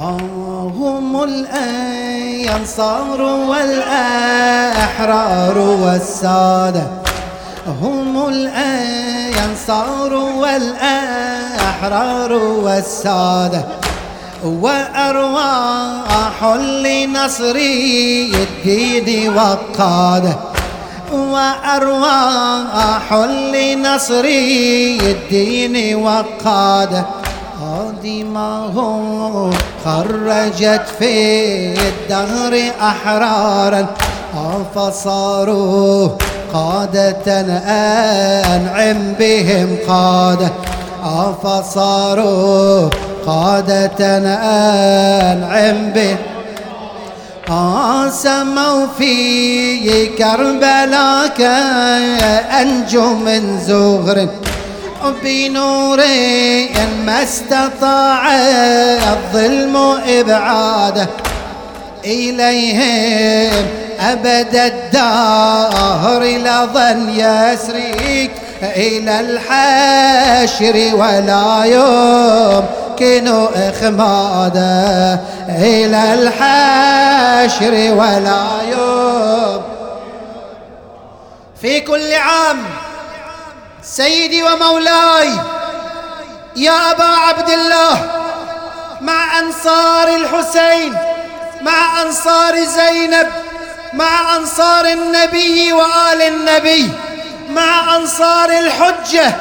آه هم الأنصار والأحرار والسادة. هم الأنصار والأحرار والسادة وأرواح لنصر الدين وقاده وأرواح لنصر الدين وقاده دماهم خرجت في الدهر أحرارا فصاروا قادة أنعم بهم قادة فصاروا قادة أنعم بهم سموا في كربلاء كأنجم من زغر بنور ما استطاع الظلم إبعاده إليهم. أبد الدهر لظن يسريك إلى الحشر ولا يمكن إخماده إلى الحشر ولا يوم في كل عام سيدي ومولاي يا أبا عبد الله مع أنصار الحسين مع أنصار زينب مع أنصار النبي وآل النبي مع أنصار الحجة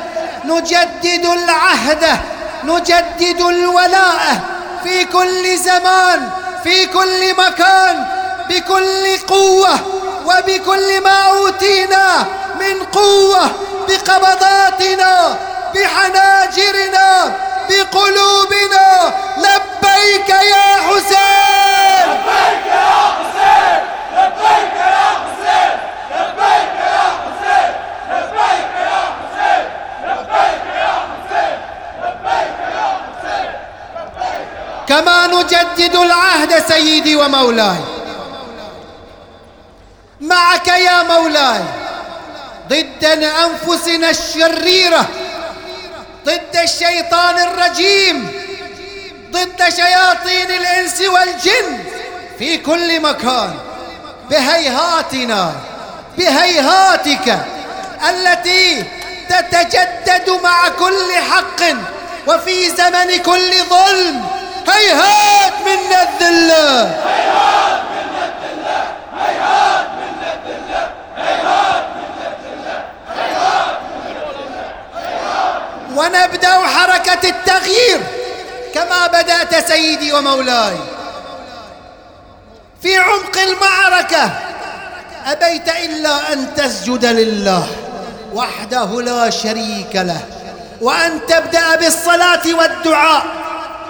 نجدد العهد نجدد الولاء في كل زمان في كل مكان بكل قوة وبكل ما أوتينا من قوة بقبضاتنا بحناجرنا بقلوبنا. لبيك يا حسين! لبيك يا حسين! كما نجدد العهد سيدي ومولاي. معك يا مولاي ضد أنفسنا الشريرة ضد الشيطان الرجيم ضد شياطين الإنس والجن في كل مكان. بهيهاتنا بهيهاتك التي تتجدد مع كل حق وفي زمن كل ظلم. هيهات منا الذلة. هيهات هيهات هيهات ونبدأ حركة التغيير كما بدأت سيدي ومولاي. في عمق المعركة. أبيت إلا أن تسجد لله وحده لا شريك له وأن تبدأ بالصلاة والدعاء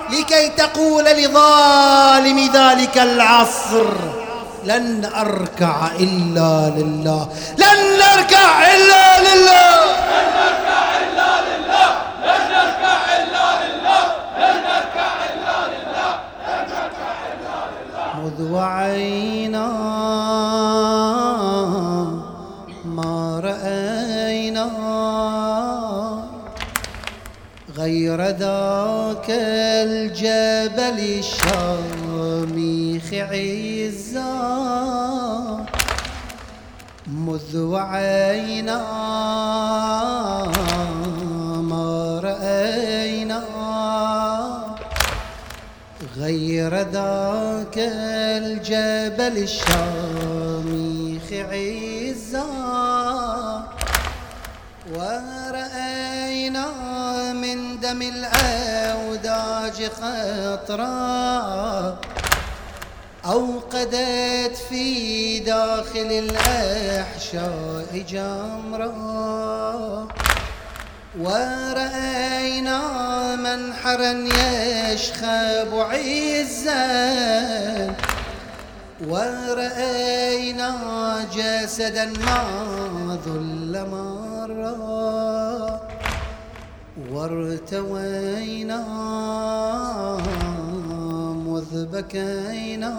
لكي تقول لظالم ذلك العصر لن أركع إلا لله لن نركع إلا لله لن نركع إلا لله لن نركع إلا لله لن نركع إلا لله لن نركع إلا وعينا ما رأينا. غير ذاك الجبل الشامخ عزا. مذ وعينا غير ذاك الجبل الشامخ عزا ورأينا من دم الأوداج خطرا. أوقدت في داخل الأحشاء جمرا. ورأينا منحرا يشخب عزا. ورأينا جسدا ما ذل مرة. وارتوينا مذ بكينا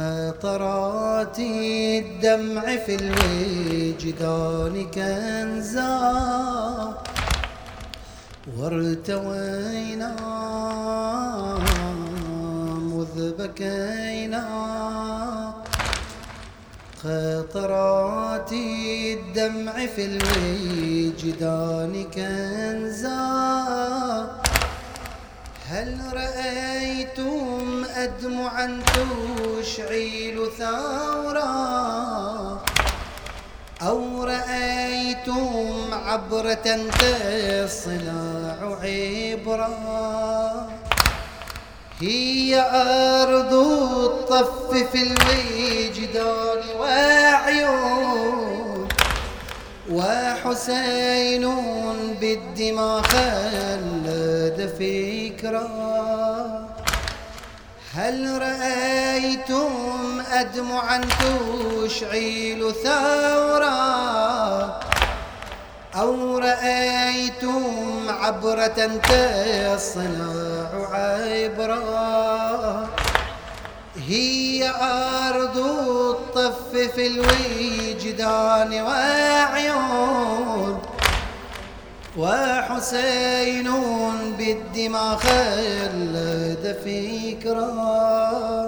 قطرات الدمع في الوجدان كنزا. وارتوينا مذ بكينا. قطرات الدمع في الوجدان كنزا. هل رأيتم أدمعا تشعل ثورا؟ أو رأيتم عبرة تصنع عبرا؟ هي أرض الطف في الوجدان وعيون وحسين بالدماء خلد فكرا. هل رأيتم أدمعا تشعل ثورا؟ أو رأيتم عبرة تصنع عبرا؟ هي أرض الطف في الوجدان وعيون وحسين بالدماء خلد فكرا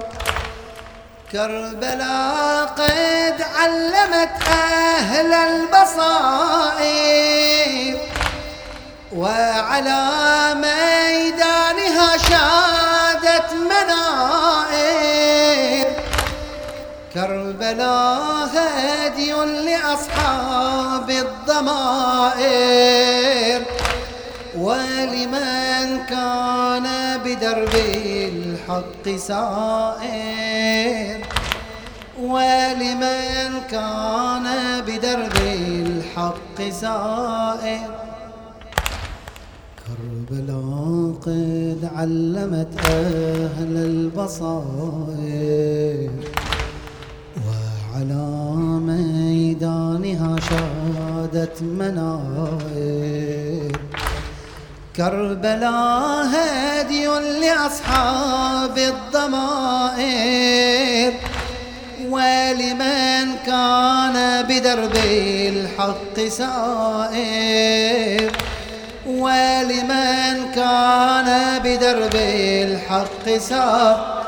كربلاء قد علمت أهل البصائر. وعلى ميدانها كربلاء هدي لأصحاب الضمائر ولمن كان بدرب الحق سائر ولمن كان بدرب الحق سائر كربلاء قد علمت أهل البصائر وعلى ميدانها شادت منائر كربلاء هادي لأصحاب الضمائر. ولمن كان بدرب الحق سائر. ولمن كان بدرب الحق سائر.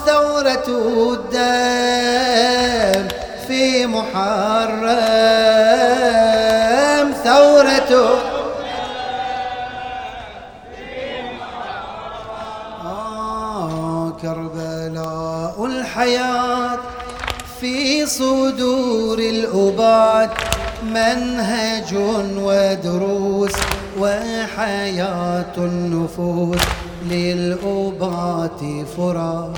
آه ثورة الدم في محرم. ثورة كربلاء الحياة في صدور الأباد منهج ودروس وحياة النفوس للأبات فرا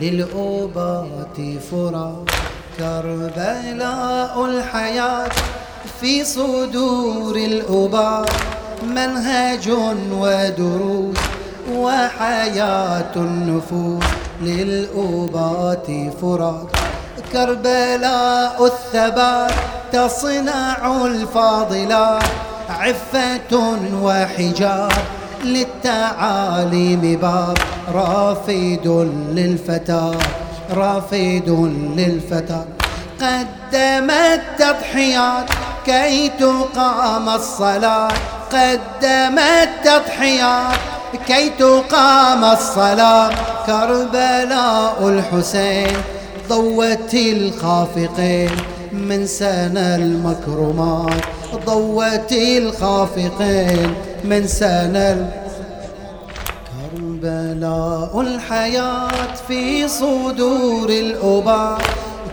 للأبات فرا كربلاء الحياة في صدور الأبات منهج ودروس وحياة النفوس للأوبات فرات كربلاء الثبات تصنع الفاضلات عفة وحجاب للتعاليم باب. رافد للفتى رافد للفتى. قدمت تضحيات كي تقام الصلاة. قدمت تضحيات كي تقام الصلاة. كربلاء الحسين ضوت الخافقين. من سنة المكرمات ضوت الخافقين من سنة كربلاء الحياة في صدور الأباء.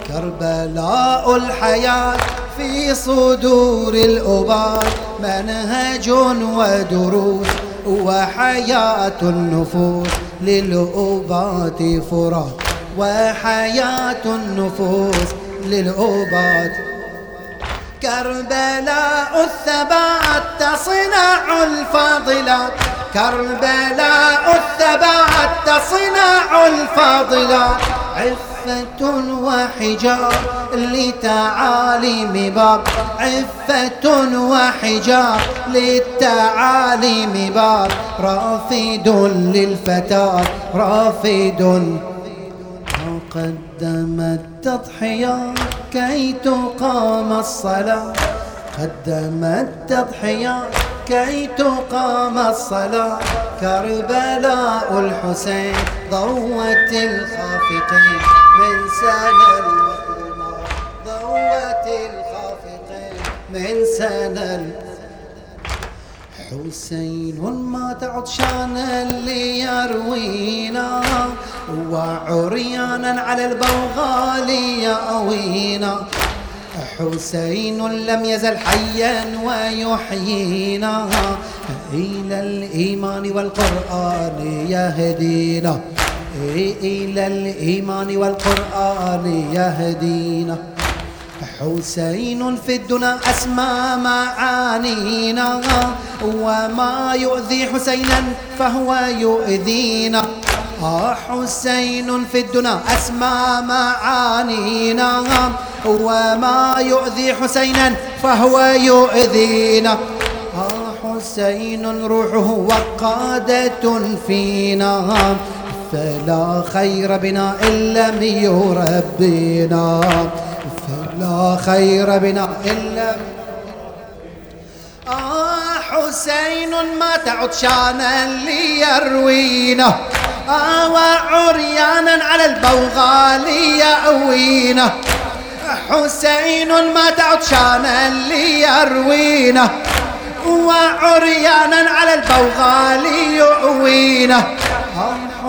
كربلاء الحياة في صدور الأباء. منهج ودروس وحياة النفوس. للأبات فرات وحياة النفوس. للأبات كربلاء الثبات تصنع الفاضلات. كربلاء الثبات تصنع الفاضلات. عفة وحجاب لتعاليم باب. عفة وحجاب للتعاليم باب. رافد للفتاة رافد قدم التضحيات كي تقام الصلاة. قدم التضحيات كي تقام الصلاة. كربلاء الحسين ضوت الخافقين. من سنة المظلومات ضوت الخافقين. من سنة حسين ما تعد شانا ليروينا وعريانا على البوغال يأوينا حسين لم يزل حيا ويحيينا. إلى الإيمان والقرآن يهدينا. إلى الإيمان والقرآن يهدينا. حسين في الدنا أسمى معانينا وما يؤذي حسينا فهو يؤذينا. آه حسين في الدنا أسمى معانينا وما يؤذي حسينا فهو يؤذينا. آه حسين روحه وقادة فينا فلا خير بنا إن لم يربينا فلا خير بنا إن لم آه حسين ما تعد شانا ليروينا. آه وعريانا على البوغال يأوينا حسين ما تعد شانا ليروينا. وعريانا على البوغال يؤوينا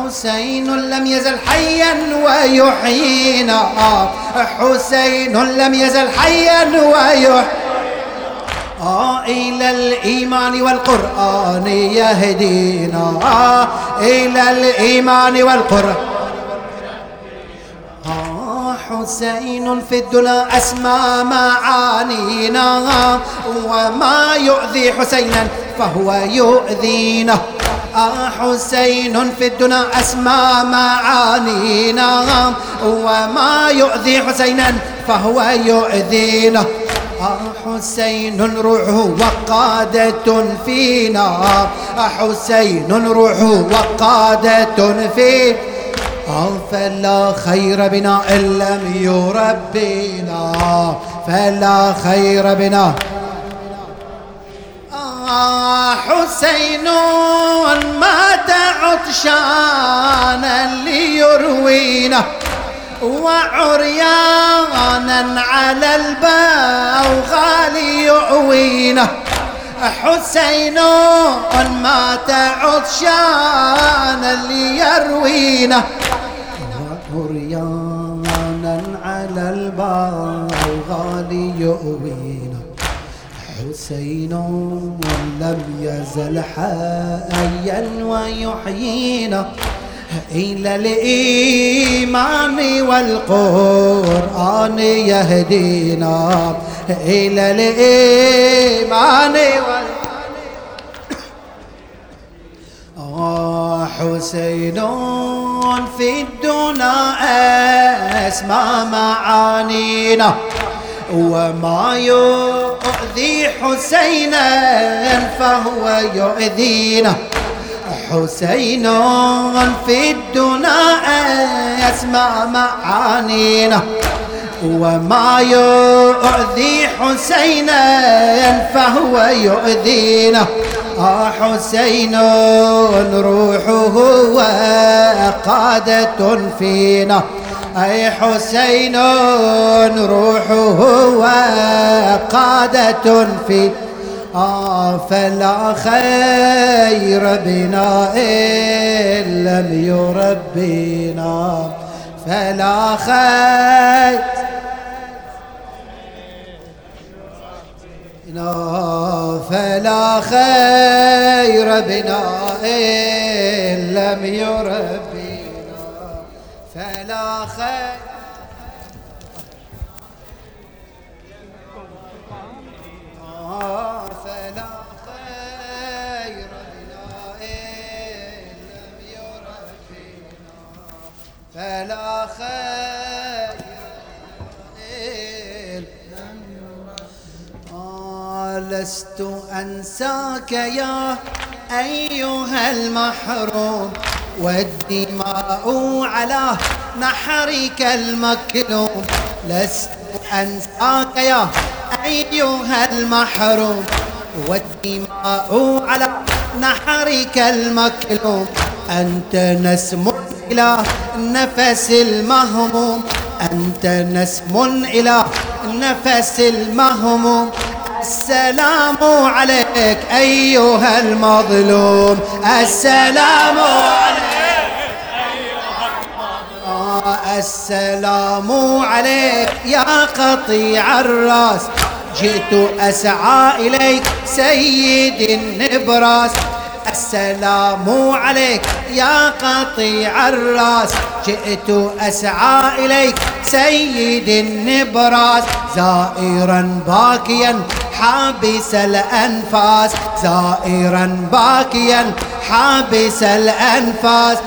حسين لم يزل حيا ويحيينا. حسين لم يزل حيا ويحيينا. إلى الإيمان والقرآن يهدينا. إلى الإيمان والقرآن. حسين في الدنا أسمى معانينا وما يؤذي حسينا فهو يؤذينا. حسين في الدنا أسمى معانينا وما يؤذي حسينا فهو يؤذينا. حسين روحه وقادة فينا. حسين روحه وقادة في فلا خير بنا إن لم يربينا. فلا خير بنا حسين مات عطشانا ليروينا وعريانا على البوغال يؤوينا حسين مات عطشانا ليروينا وعريانا على البوغال يؤوينا حسين لم يزل حيا ويحيينا. إلى الإيمان والقرآن يهدينا. إلى الإيمان والقرآن حسين في الدنا أسمى معانينا. وما يؤذي حسينا فهو يؤذينا. حسين في الدنا يسمع معانينا. وما يؤذي حسينا فهو يؤذينا. آه حسين روحه وقادة فينا. أي حسين روحه وقادة فينا آه فلا خير بنا إن لم يربينا. فلا خير. فلا خير بنا إن لم يربينا. فلا خير فلا خير لست أنساك يا أيها المحروم. والدماء على نحرك المكلوم لست أنساك يا أيها المحروم. والدماء على نحرك المكلوم أنت نسم إلى النفس المهموم. أنت نسم إلى النفس المهموم. السلام عليك أيها المظلوم. السلام عليك. أيها المظلوم السلام عليك يا قطيع الرأس. جئت أسعى إليك سيد النبراس. السلام عليك يا قطيع الراس. جئت أسعى إليك سيد النبراس. زائرا باكيا حابس الأنفاس. زائرا باكيا حابس الأنفاس.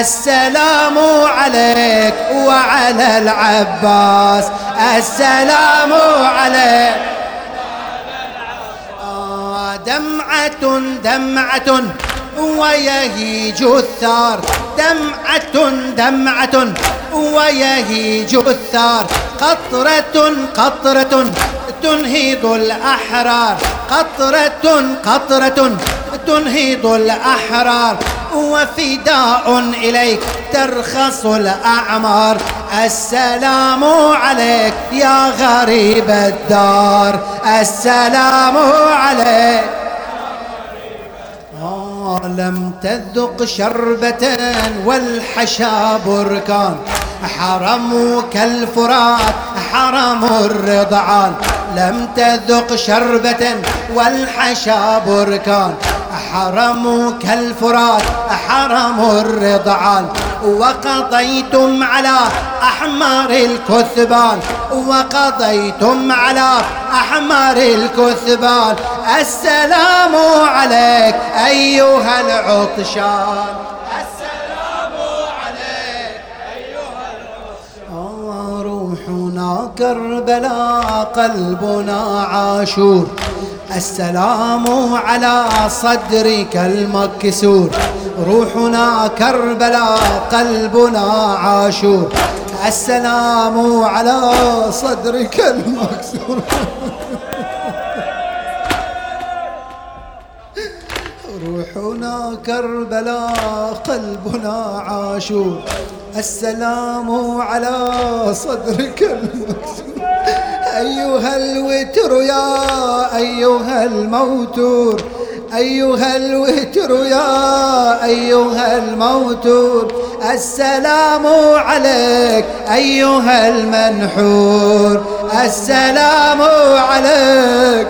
السلام عليك وعلى العباس. السلام عليك دمعة دمعة. ويهيج الثار. دمعة دمعة ويهيج الثار. قطرة قطرة تنهض الأحرار. قطرة قطرة تنهض الأحرار. وفداء إليك ترخص الأعمار. السلام عليك يا غريب الدار. السلام عليك. لم تذق شربة والحشا بركان حرمك الفرات حرم الرضعان. لم تذق شربة والحشا بركان حرمك الفرات حرم الرضعان. وقضيتم على أحمر الكثبان. وقضيتم على أحمر الكثبان. السلام عليك أيها العطشان. روحنا كربلاء قلبنا عاشور. السلام على صدرك المكسور. روحنا كربلاء قلبنا عاشور. السلام على صدرك المكسور. روحنا كربلاء قلبنا عاشور. السلام على صدرك المكسور. أيها الوتر يا أيها الموتور. أيها الوتر يا أيها الموتور السلام عليك أيها المنحور السلام عليك.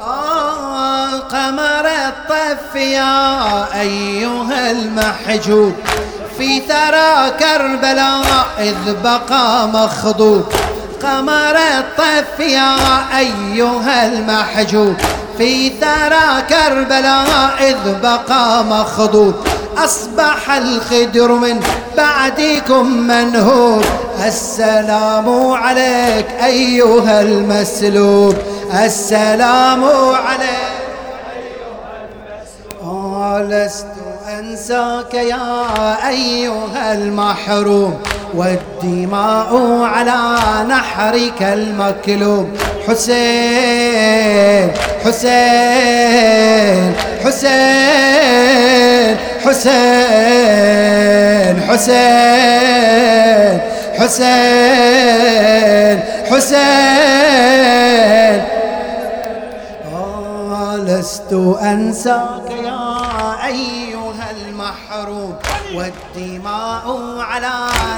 آه قمر الطف يا أيها المحجوب في ثرى كربلاء إذ بقى مخضوب. قمر الطف يا أيها المحجوب في ثرى كربلاء إذ بقى مخضوب أصبح الخدر من بعدكم منهوب. السلام عليك أيها المسلوب. السلام عليك لست أنساك يا أيها المحروم والدماء على نحرك المكلوم. حسين حسين حسين حسين حسين حسين حسين. آه لست أنساك يا أيها المحروم والدماء على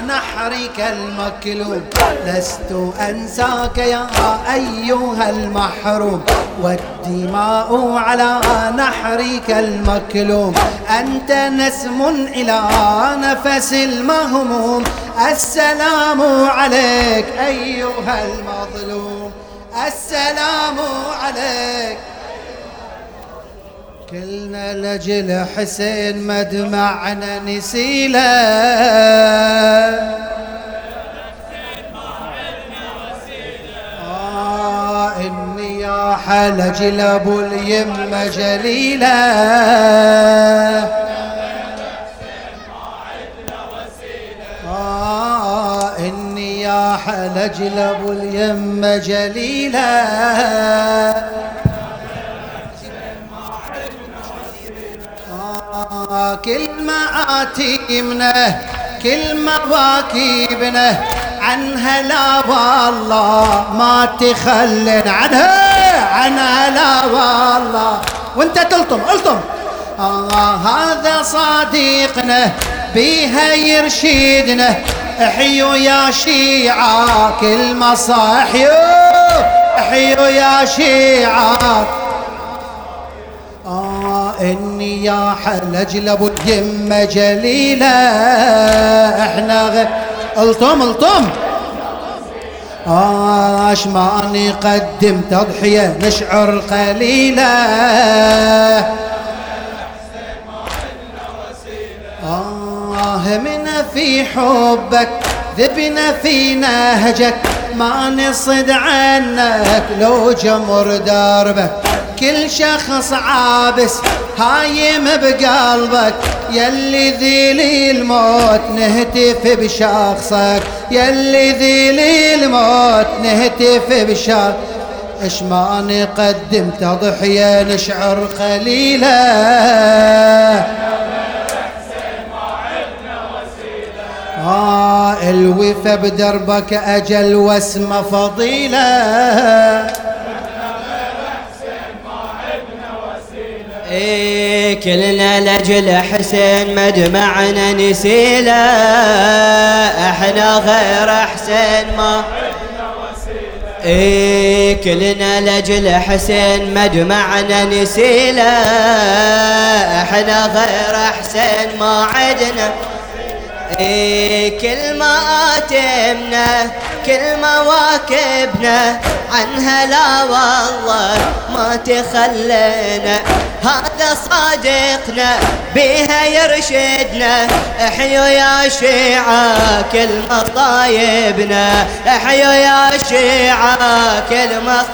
نحرك المكلوم لست أنساك يا أيها المحروم. والدماء على نحرك المكلوم أنت نسم إلى نفس المهموم. السلام عليك أيها المظلوم. السلام عليك. كلنا لجل حسين مدمعنا نسيله حلج لابو اليمة جليلة آه إني يا حلج لابو اليمة جليلة كل ما آتيمنا كل مواكبنا عنها لا والله ما تخلن. عنها عنها لا والله. وانت تلطم الطم. آه هذا صديقنا بيها يرشدنا احيوا يا شيعة كل مصاحيوا احيوا يا شيعة. إني يا حلج لابو اليمة جليلة إحنا غير. ألطم ألطم. آش ما نقدم تضحية نشعر قليلة آه من في حبك ذبنا في نهجك. ما نصد عنك لو جمر دربك. كل شخص عابس هايم بقلبك. يلي ذيلي الموت نهتف بشخصك. يلي ذيلي الموت نهتف بشخصك اش ما نقدم تضحية نشعر قليلة. آه الوفا بدربك أجل واسم فضيلة. كلنا لجل حسين مدمعنا نسيله إحنا غير حسين ما. إيه كلنا لجل حسين مدمعنا نسيله إحنا غير حسين ما عدنا. إيه كل ما آتمنا كل مواكبنا عنها لا والله ما تخلينا. هذا صادقنا بها يرشدنا. احيوا يا شيعة كل مطايبنا احيوا يا شيعة كل مطايبنا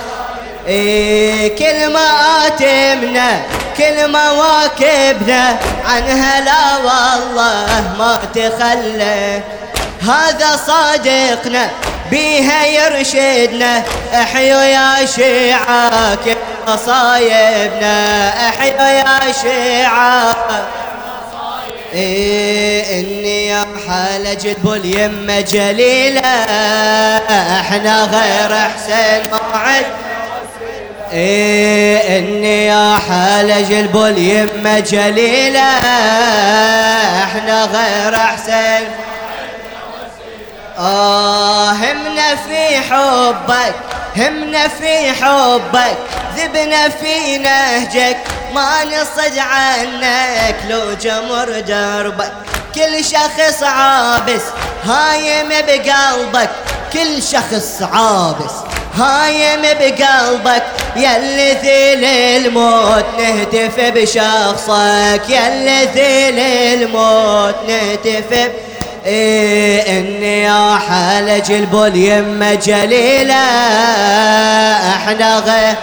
إيه كل ما آتمنا كل مواكبنا عنها لا والله ما تخلى. هذا صادقنا بيها يرشدنا احيوا يا شيعة كل مصايبنا احيوا يا شيعة إيه إني يا حالة جد اليمة جليلة إحنا غير حسين موعد. إيه إني يا حال جلب اليمة جليلة إحنا غير أحسن. آه همنا في حبك همنا في حبك ذبنا في نهجك ما نصد عنك لو جمر دربك. كل شخص عابس هايم بقلبك. كل شخص عابس هايم بقلبك. يلي ذيل الموت نهتف بشخصك يلي ذيل الموت نهتف إيه إني يا حلج البول يمه جليله إحنا غير.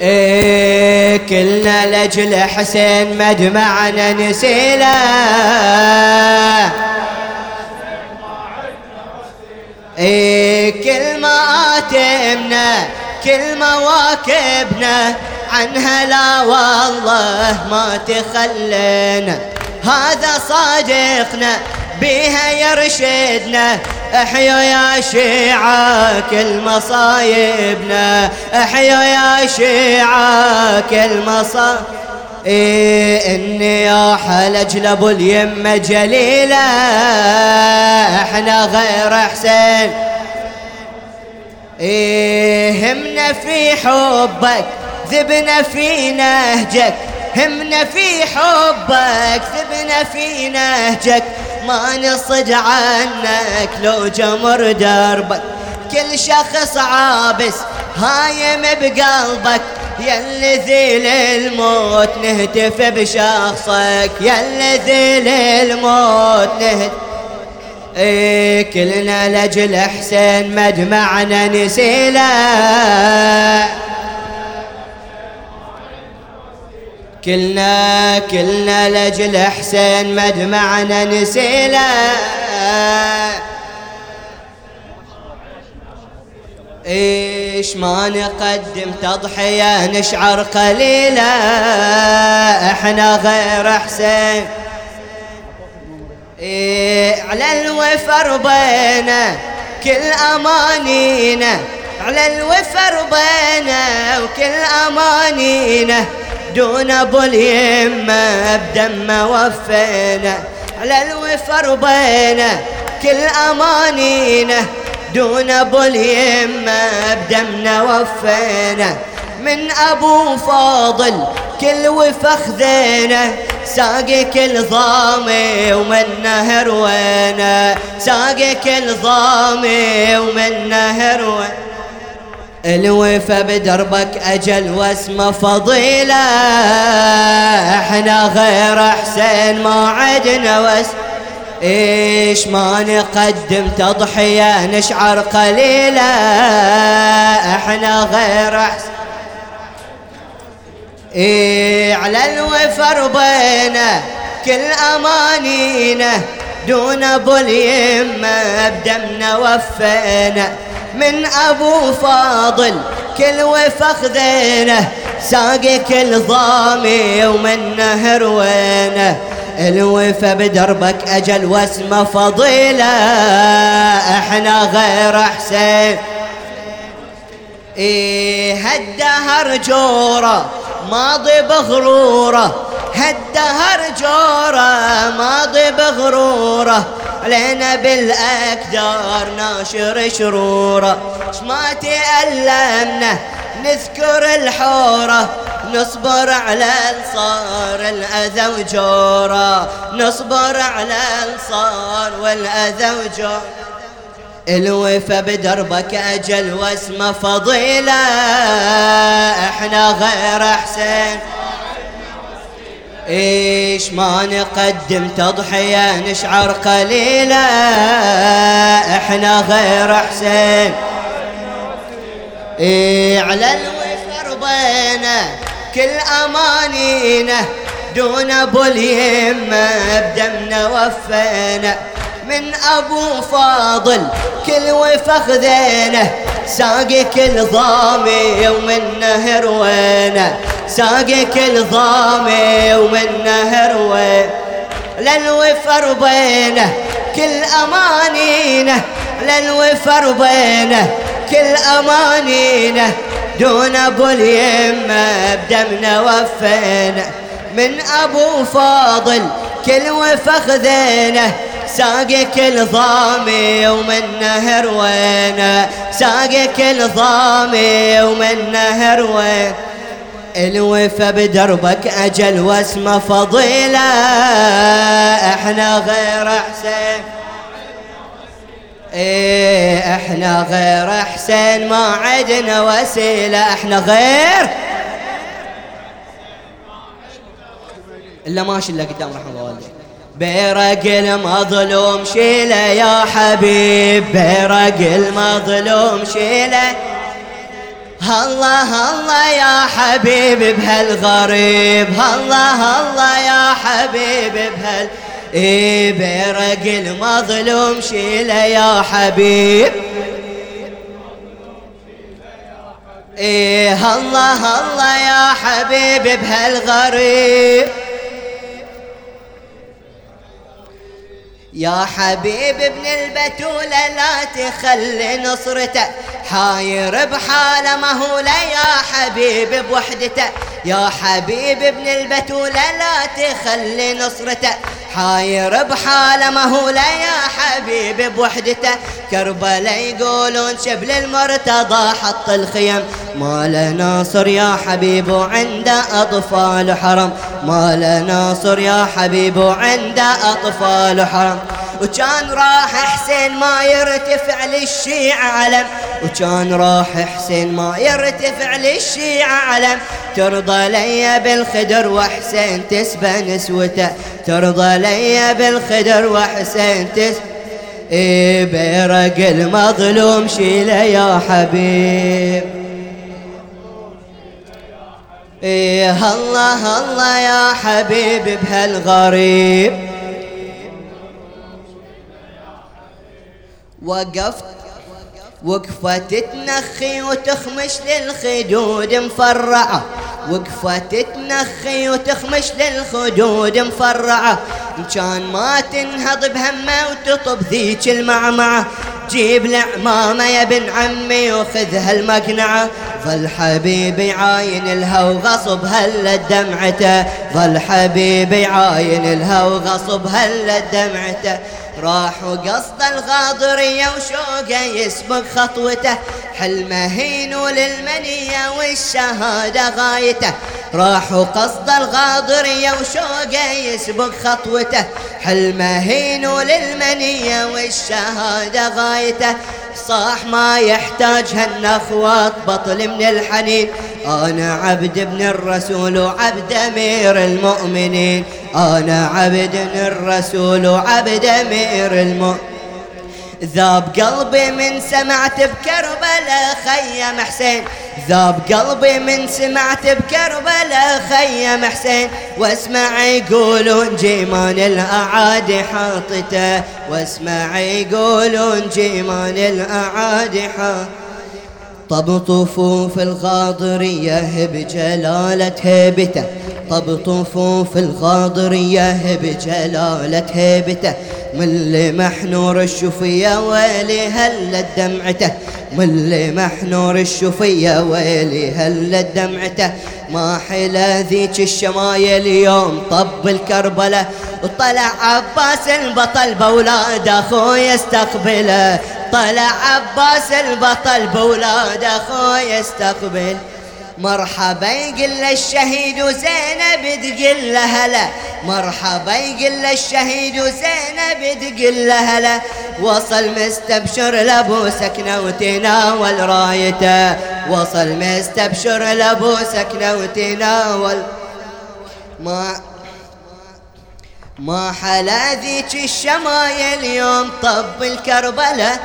إيه كلنا لأجل حسين مدمعنا نسيله إيه كل ما آتمنا كل مواكبنا عنها لا والله ما تخلينا. هذا صادقنا بها يرشدنا. احيوا يا شيعة كل مصايبنا. احيوا يا شيعة كل مصايبنا إيه إني يا حلج لابو اليمة جليلة إحنا غير حسين. إيه همنا في حبك ذبنا في نهجك. همنا في حبك ذبنا في نهجك. ما نصد عنك لو جمر دربك. كل شخص عابس هايم بقلبك. يلي ذيل الموت نهتف بشخصك. يلي ذيل الموت نهتف إيه كلنا لجل حسين مجمعنا نسيله كلنا كلنا لجل حسين مجمعنا نسيله إيش ما نقدم تضحية نشعر قليلا. إحنا غير حسين. إيه على الوفر بينا كل أمانينا. على الوفر بينا وكل أمانينا. دون ابو اليمه بدم وفينا على الوفر بينا كل أمانينا. دون ابو اليمه بدمنا وفينا. من ابو فاضل كل وفخ ذينا ساقي كل ضامي ومن نهر وينا. ساقي كل ضامي ومن نهر وينا. الوفا بدربك أجل واسمه فضيلة. إحنا غير حسين ما عدنا واسم. إيش ما نقدم تضحية نشعر قليلة. إحنا غير حسين إيه على الوفر بينا كل أمانينا. دون أبو اليمة بدمنا وفينا. من أبو فاضل كل وفخ ذينه ساقي كل ضامي ومن نهر وينه. الوفا بدربك أجل واسمه فضيلة إحنا غير حسين. إيه هالدهر جورة ماضي بغرورة. هالدهر جورة ماضي بغرورة. علينا بالأكدار ناشر شروره ما تألمنا نذكر الحورة نصبر على الصار الأذى وجورة نصبر على الصار والأذى وجورة الوفا بدربك أجل واسمه فضيلة. إحنا غير حسين إيش ما نقدم تضحية نشعر قليلة إحنا غير حسين إيه على الوفا رضينا كل أمانينا دون ابو اليمه بدمنا وفينا. من أبو فاضل كل وفخ ساقي كل ضامي ومن نهر وينه. ساقي كل ضامي ومن نهر وين للوفر بينه كل أمانينه للوفر بينه كل أمانينه. دون ابو اليمه بدمنا وفينا. من أبو فاضل كل وفخ ذينه ساقي كل ضامي ومن نهر وين ساقي كل ضامي ومن نهر وين الوفا بدربك أجل واسمه فضيلة إحنا غير حسين. إيه إحنا غير حسين ما عدنا وسيلة إحنا غير إلا ماشي الا قدام رحمة الله والديك. بيرق المظلوم شيلة يا حبيب بيرق المظلوم شيلة. الله الله يا حبيب بهالغريب الله الله يا حبيب بهال. إيه بيرق المظلوم شيلة يا حبيب. إيه الله الله يا حبيب بهالغريب. يا حبيب ابن البتولة لا تخلي نصرته. حاير بحاله ما هو لا يا حبيب بوحدته. يا حبيب ابن البتولة لا تخلي نصرته. حاير بحاله ما هو لا يا حبيب بوحدته. كربلاء يقولون شبل المرتضى حط الخيم. ما ناصر يا حبيب وعنده أطفال حرم. ما ناصر يا حبيب وعنده أطفال حرم. وكان راح حسين ما يرتفع للشيعة علم. وكان راح حسين ما يرتفع للشيعة علم. ترضى لي بالخدر وحسين تسبى نسوته ترضى لي بالخدر وحسين تسبى إيه بيرق المظلوم شيله يا حبيب. إيه الله الله يا حبيب بهالغريب. وقفت. وقفة تتنخي وتخمش للخدود مفرعة. وقفة تتنخي وتخمش للخدود مفرعة. كان ما تنهض بهمه وتطب ذيك المعمعة. جيب العمامة يا ابن عمي وخذ هالمقنعة ظل حبيبي عاين الها وغصب هلا دمعته ظل حبيبي عاين الها وغصب هلا دمعته راح وقصد الغاضرية وشوقه يسبق خطوته حلمه هين للمنية والشهادة غايته. راح وقصد الغاضرية وشوقه يسبق خطوته حلمه هين للمنية والشهادة غايته. صاح ما يحتاج هالنخوات بطل من الحنين. أنا عبد ابن الرسول وعبد أمير المؤمنين. أنا عبد الرسول وعبد أمير المؤمنين ذاب قلبي من سمعت بكربلاء خيم حسين. ذاب قلبي من سمعت بكربلاء خيم حسين. واسمع يقولون جيمان الاعادي حاطته. واسمع يقولون جيمان الاعادي حاطته. طب طفوف الغاضرية بجلالة هيبته طب طفوف الغاضرية بجلالة هيبته من لمح نور الشفية ويلي هلت دمعته من لمح نور الشفية ويلي هلت دمعته ما حلا ذيك الشمايل يوم طب الكربلة. وطلع عباس البطل بولاد أخوي يستقبله. طلع عباس البطل بولاد أخوي يستقبل مرحبا يقول الشهيد وزينب تقول له هلا. مرحبا يقول الشهيد وزينب تقول له هلا. وصل مستبشر لابو سكنة وتناول رايته. وصل مستبشر لابو سكنة وتناول. ما ما حلا ذيك الشمايل يوم طب الكربلة.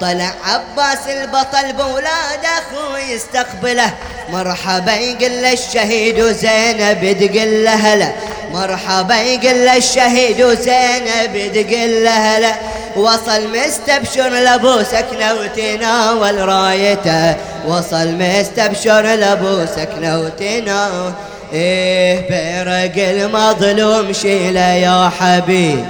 طلع عباس البطل بولاد أخوه يستقبله. مرحبا يقول الشهيد وزينب تقول له هلا. مرحبا يقول الشهيد وزينب تقول له هلا. وصل مستبشر لأبو سكنة وتناول رايته. وصل مستبشر لأبو سكنة وتناول. إيه بيرق المظلوم شيله يا حبيب.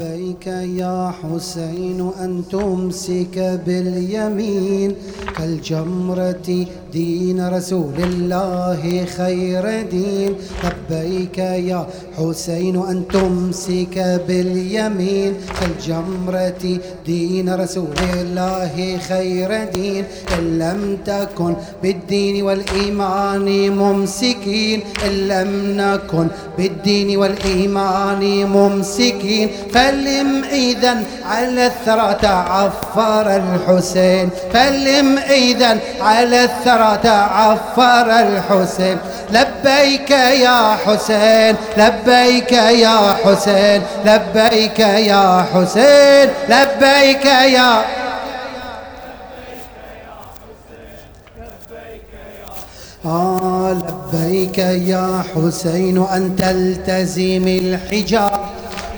لبيك يا حسين أن تمسك باليمين كالجمرة دين رسول الله خير دين. لبيك يا حسين أن تمسك باليمين كالجمرة دين رسول الله خير دين. إن لم تكن بالدين والإيمان ممسكين إن لم نكن بالدين والإيمان ممسكين. فلم إذا على الثرى تعفر الحسين. فلم إذا على الثرى تعفر الحسين. لبيك يا حسين لبيك يا حسين لبيك يا حسين لبيك يا آه. لبيك يا حسين أن تلتزم الحجاب.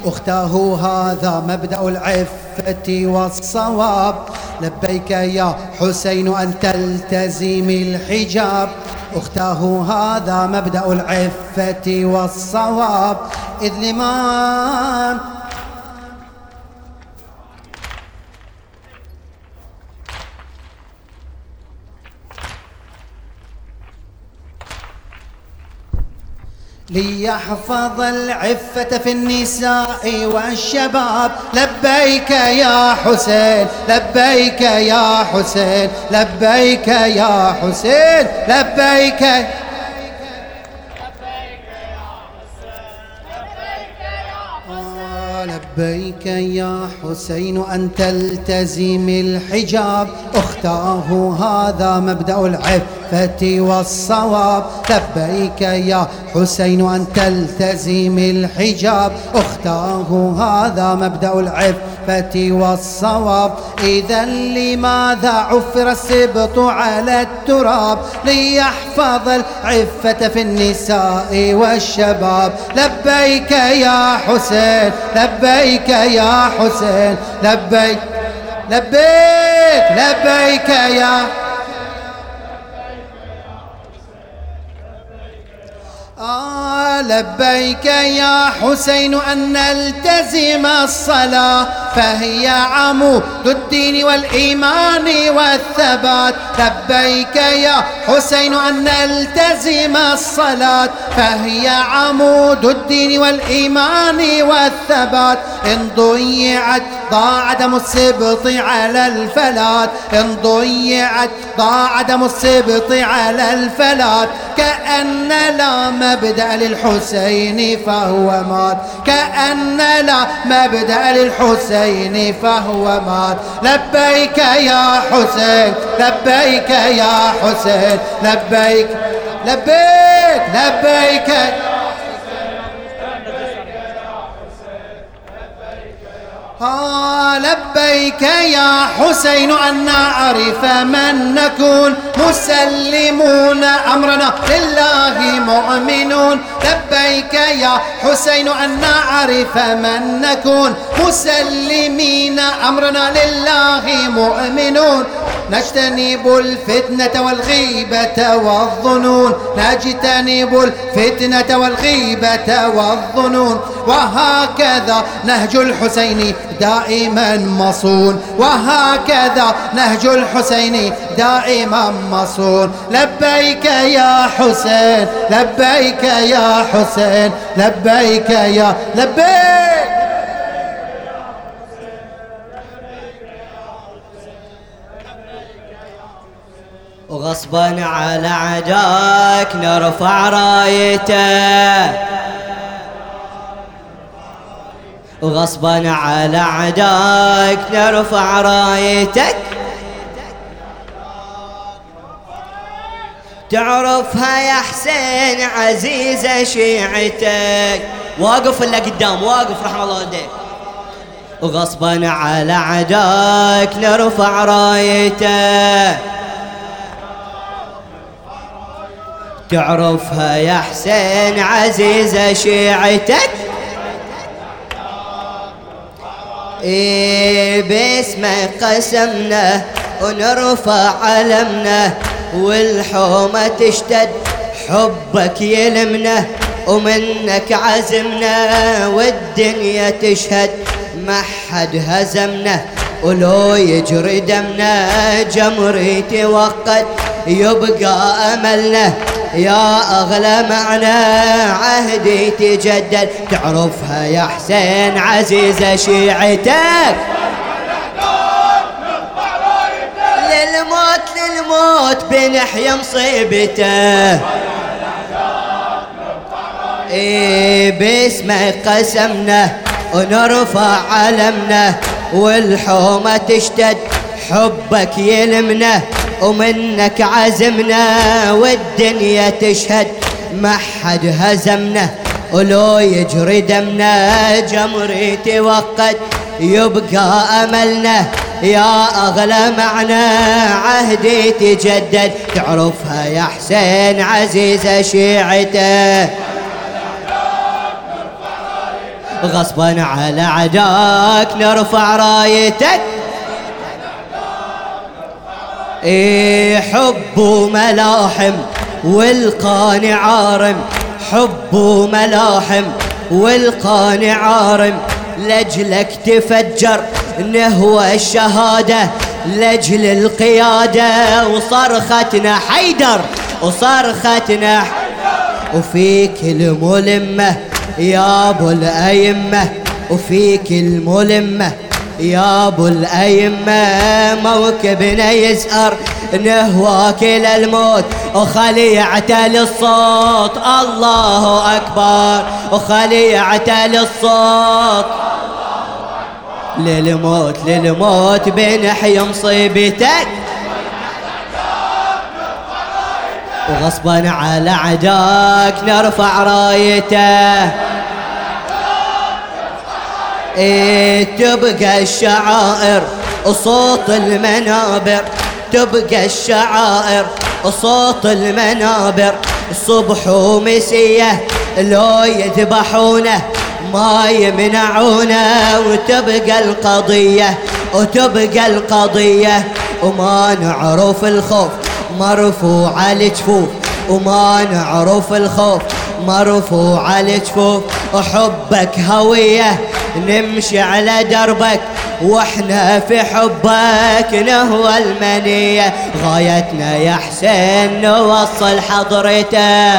أخته هذا مبدأ العفة والصواب. لبيك يا حسين أن تلتزم الحجاب. أخته هذا مبدأ العفة والصواب. إذ لما ليحفظ العفة في النساء والشباب. لبيك يا حسين لبيك يا حسين لبيك يا حسين لبيك لبيك يا حسين أن تلتزم الحجاب. أختاه هذا مبدأ العفة والصواب. لبيك يا حسين أن تلتزم الحجاب. اختاه هذا مبدأ العفة والصواب. إذا لماذا عفر السبط على التراب؟ ليحفظ العفة في النساء والشباب. لبيك يا حسين لبيك يا حسين لبيك لبيك لبيك يا لبيك يا حسين أن نلتزم الصلاة فهي عمود الدين والإيمان والثبات. لبيك يا حسين أن نلتزم الصلاة فهي عمود الدين والإيمان والثبات. إن ضيعت ضاع دم السبط على الفلات إن ضيعت ضاع دم السبط على الفلات كأن لا مبدأ للحسين فهو مات. كأن لا مبدأ للحسين فهو مات. لبيك يا حسين لبيك يا حسين لبيك لبيك لبيك ها لبيك يا حسين أن نعرف من نكون مسلمون. أمرنا لله مؤمنون. لبيك يا حسين أن نعرف من نكون مسلمين. أمرنا لله مؤمنون. نجتنب الفتنة والغيبة والظنون. نجتنب الفتنة والغيبة والظنون. وهكذا نهج الحسين دائما مصون. وهكذا نهج الحسين دائما مصون. لبيك يا حسين لبيك يا حسين لبيك يا لبيك! وغصبا على عداك نرفع رايته. وغصبا على عداك نرفع رايتك. تعرفها يا حسين عزيزة شيعتك. واقف اللي قدام واقف رحم الله والديك. وغصبا على عداك نرفع رايته تعرفها يا حسين عزيزة شيعتك. إيه باسمه قسمنا ونرفع علمنا والحومة تشتد حبك يلمنا ومنك عزمنا والدنيا تشهد ما حد هزمنا. ولو يجري دمنا جمري توقد يبقى أملنا. يا أغلى معنى عهدي تجدد. تعرفها يا حسين عزيزة شيعتك. للموت للموت بنحيا مصيبته إيه باسمه قسمنا ونرفع علمنا. والحومة تشتد حبك يلمنا ومنك عزمنا والدنيا تشهد. ما حد هزمنا ولو يجري دمنا جمري توقد يبقى أملنا. يا أغلى معنى عهدي تجدد تعرفها يا حسين عزيزة شيعته. غصبا على عداك نرفع رايتك. إيه حب ملاحم والقانع عارم. حب ملاحم والقانع عارم. لجلك تفجر نهوى الشهادة لجل القيادة. وصرختنا حيدر وصرختنا وفيك الملمة يا أبو الأئمة وفيك الملمة. يا أبو الأئمة موكبنا يزهر نهواك للموت وخليعته للصوت الله أكبر. وخليعته للصوت للموت للموت بنحيي مصيبتك. وغصبا على عداك نرفع رايته. إيه تبقى الشعائر وصوت المنابر تبقى الشعائر وصوت المنابر. صبح ومسية لو يذبحونه ما يمنعونه وتبقى القضية وتبقى القضية وما نعرف الخوف. مرفوع الجفوف وما نعرف الخوف. مرفوع الجفوف وحبك هوية نمشي على دربك. وإحنا في حبك نهوى المنية. غايتنا يا حسين نوصل حضرته.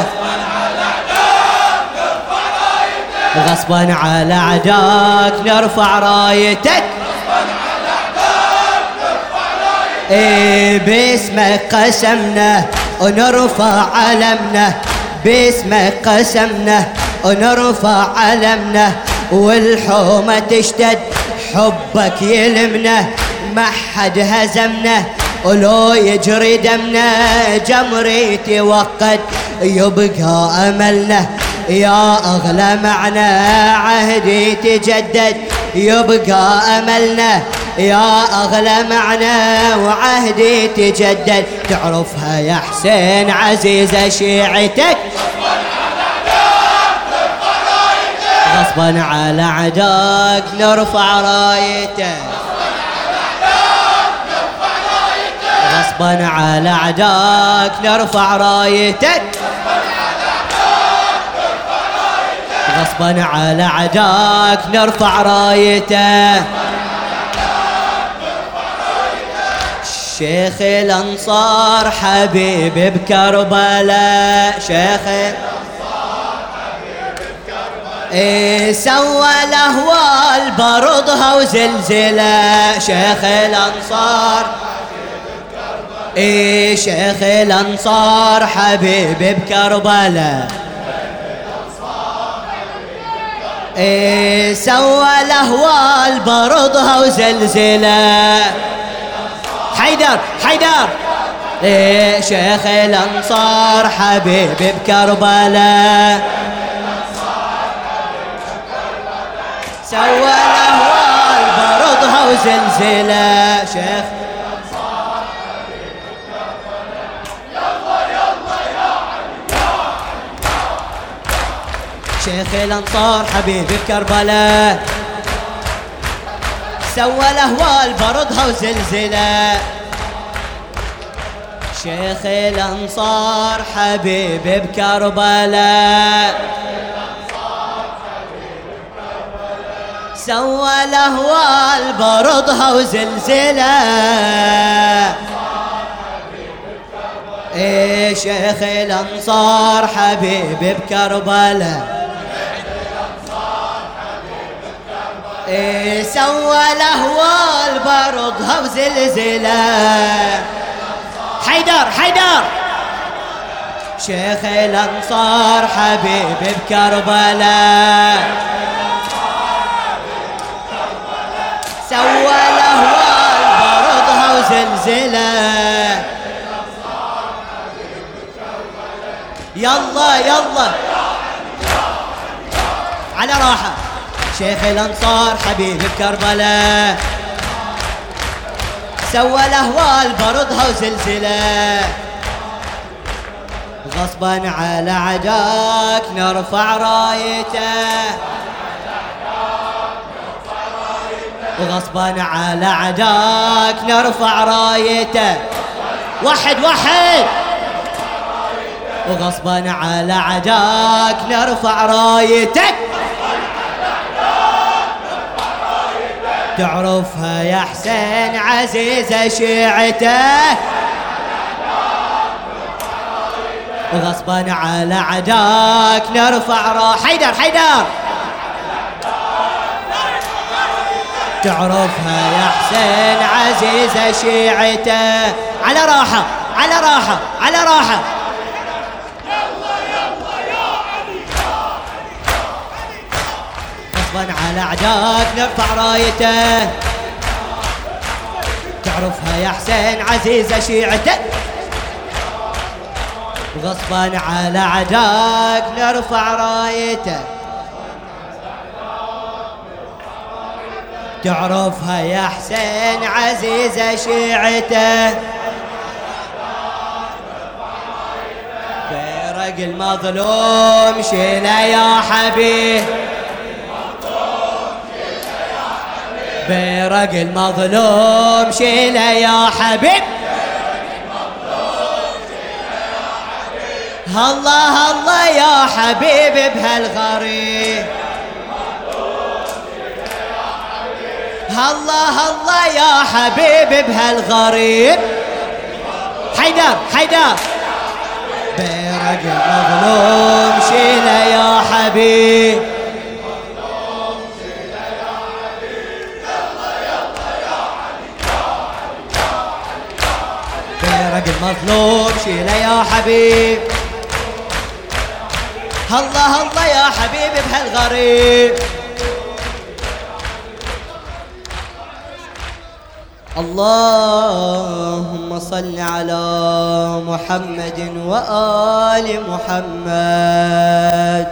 غصبا على عداك نرفع رايتك. باسمك قسمنا ونرفع علمنا. باسمك قسمنا ونرفع علمنا. والحومة تشتد حبك يلمنا. ما حد هزمنا ولو يجري دمنا. جمري توقد يبقى أملنا. يا أغلى معنى عهدي تجدد يبقى أملنا. يا أغلى معنى وعهدي تجدد. تعرفها يا حسين عزيزة شيعتك. غصبا على عداك نرفع رايتك غصبا على عداك نرفع رايتك غصبا على عداك نرفع رايته. شيخ الأنصار حبيب بكربلاء شيخ إيه سوى الأهوال برضها وزلزلة شيخ الأنصار إيه شيخ الأنصار حبيب بكربلاء. إيه سوى الأهوال برضها وزلزلة. حيدر حيدر. إيه شيخ الأنصار حبيب بكربلاء؟ سوى الاهوال برضها وزلزله شيخ. شيخ الأنصار حبيب كربلاء سوى الاهوال برضها وزلزله شيخ الأنصار حبيب بكربلاء. سوى الاهوال برضها وزلزله إيه شيخ الأنصار حبيب بكربلاء. سوى الاهوال برضها وزلزله حيدر حيدر. شيخ الأنصار حبيب بكربلاء. سوى الاهوال برضها وزلزله يلا يلا. على راحة. شيخ الأنصار حبيب كربلاء سوى الأهوال برضها وزلزله غصبا على عداك نرفع رايته. وغصبا على عداك نرفع رايته. واحد واحد. وغصبا على عداك نرفع رايتك تعرفها يا حسين عزيزة شيعته. وغصبا على عداك نرفع را حيدر حيدر. تعرفها يا حسين عزيزة شيعته. على راحة على راحة على راحة. اعداك نرفع رايته. تعرفها يا حسين عزيزة شيعته. غصبا على عداك نرفع رايته. تعرفها يا حسين عزيزة شيعته. فرق المظلوم شيله يا حبيب. بيرق المظلوم شيله يا حبيب. الله الله يا حبيب بهالغريب. الله الله يا حبيب بهالغريب. حيدر حيدر. بيرق المظلوم شيله يا حبيب. بيرق المظلوم شيله يا حبيب. الله الله يا حبيبي بهالغريب. اللهم صل على محمد وآل محمد.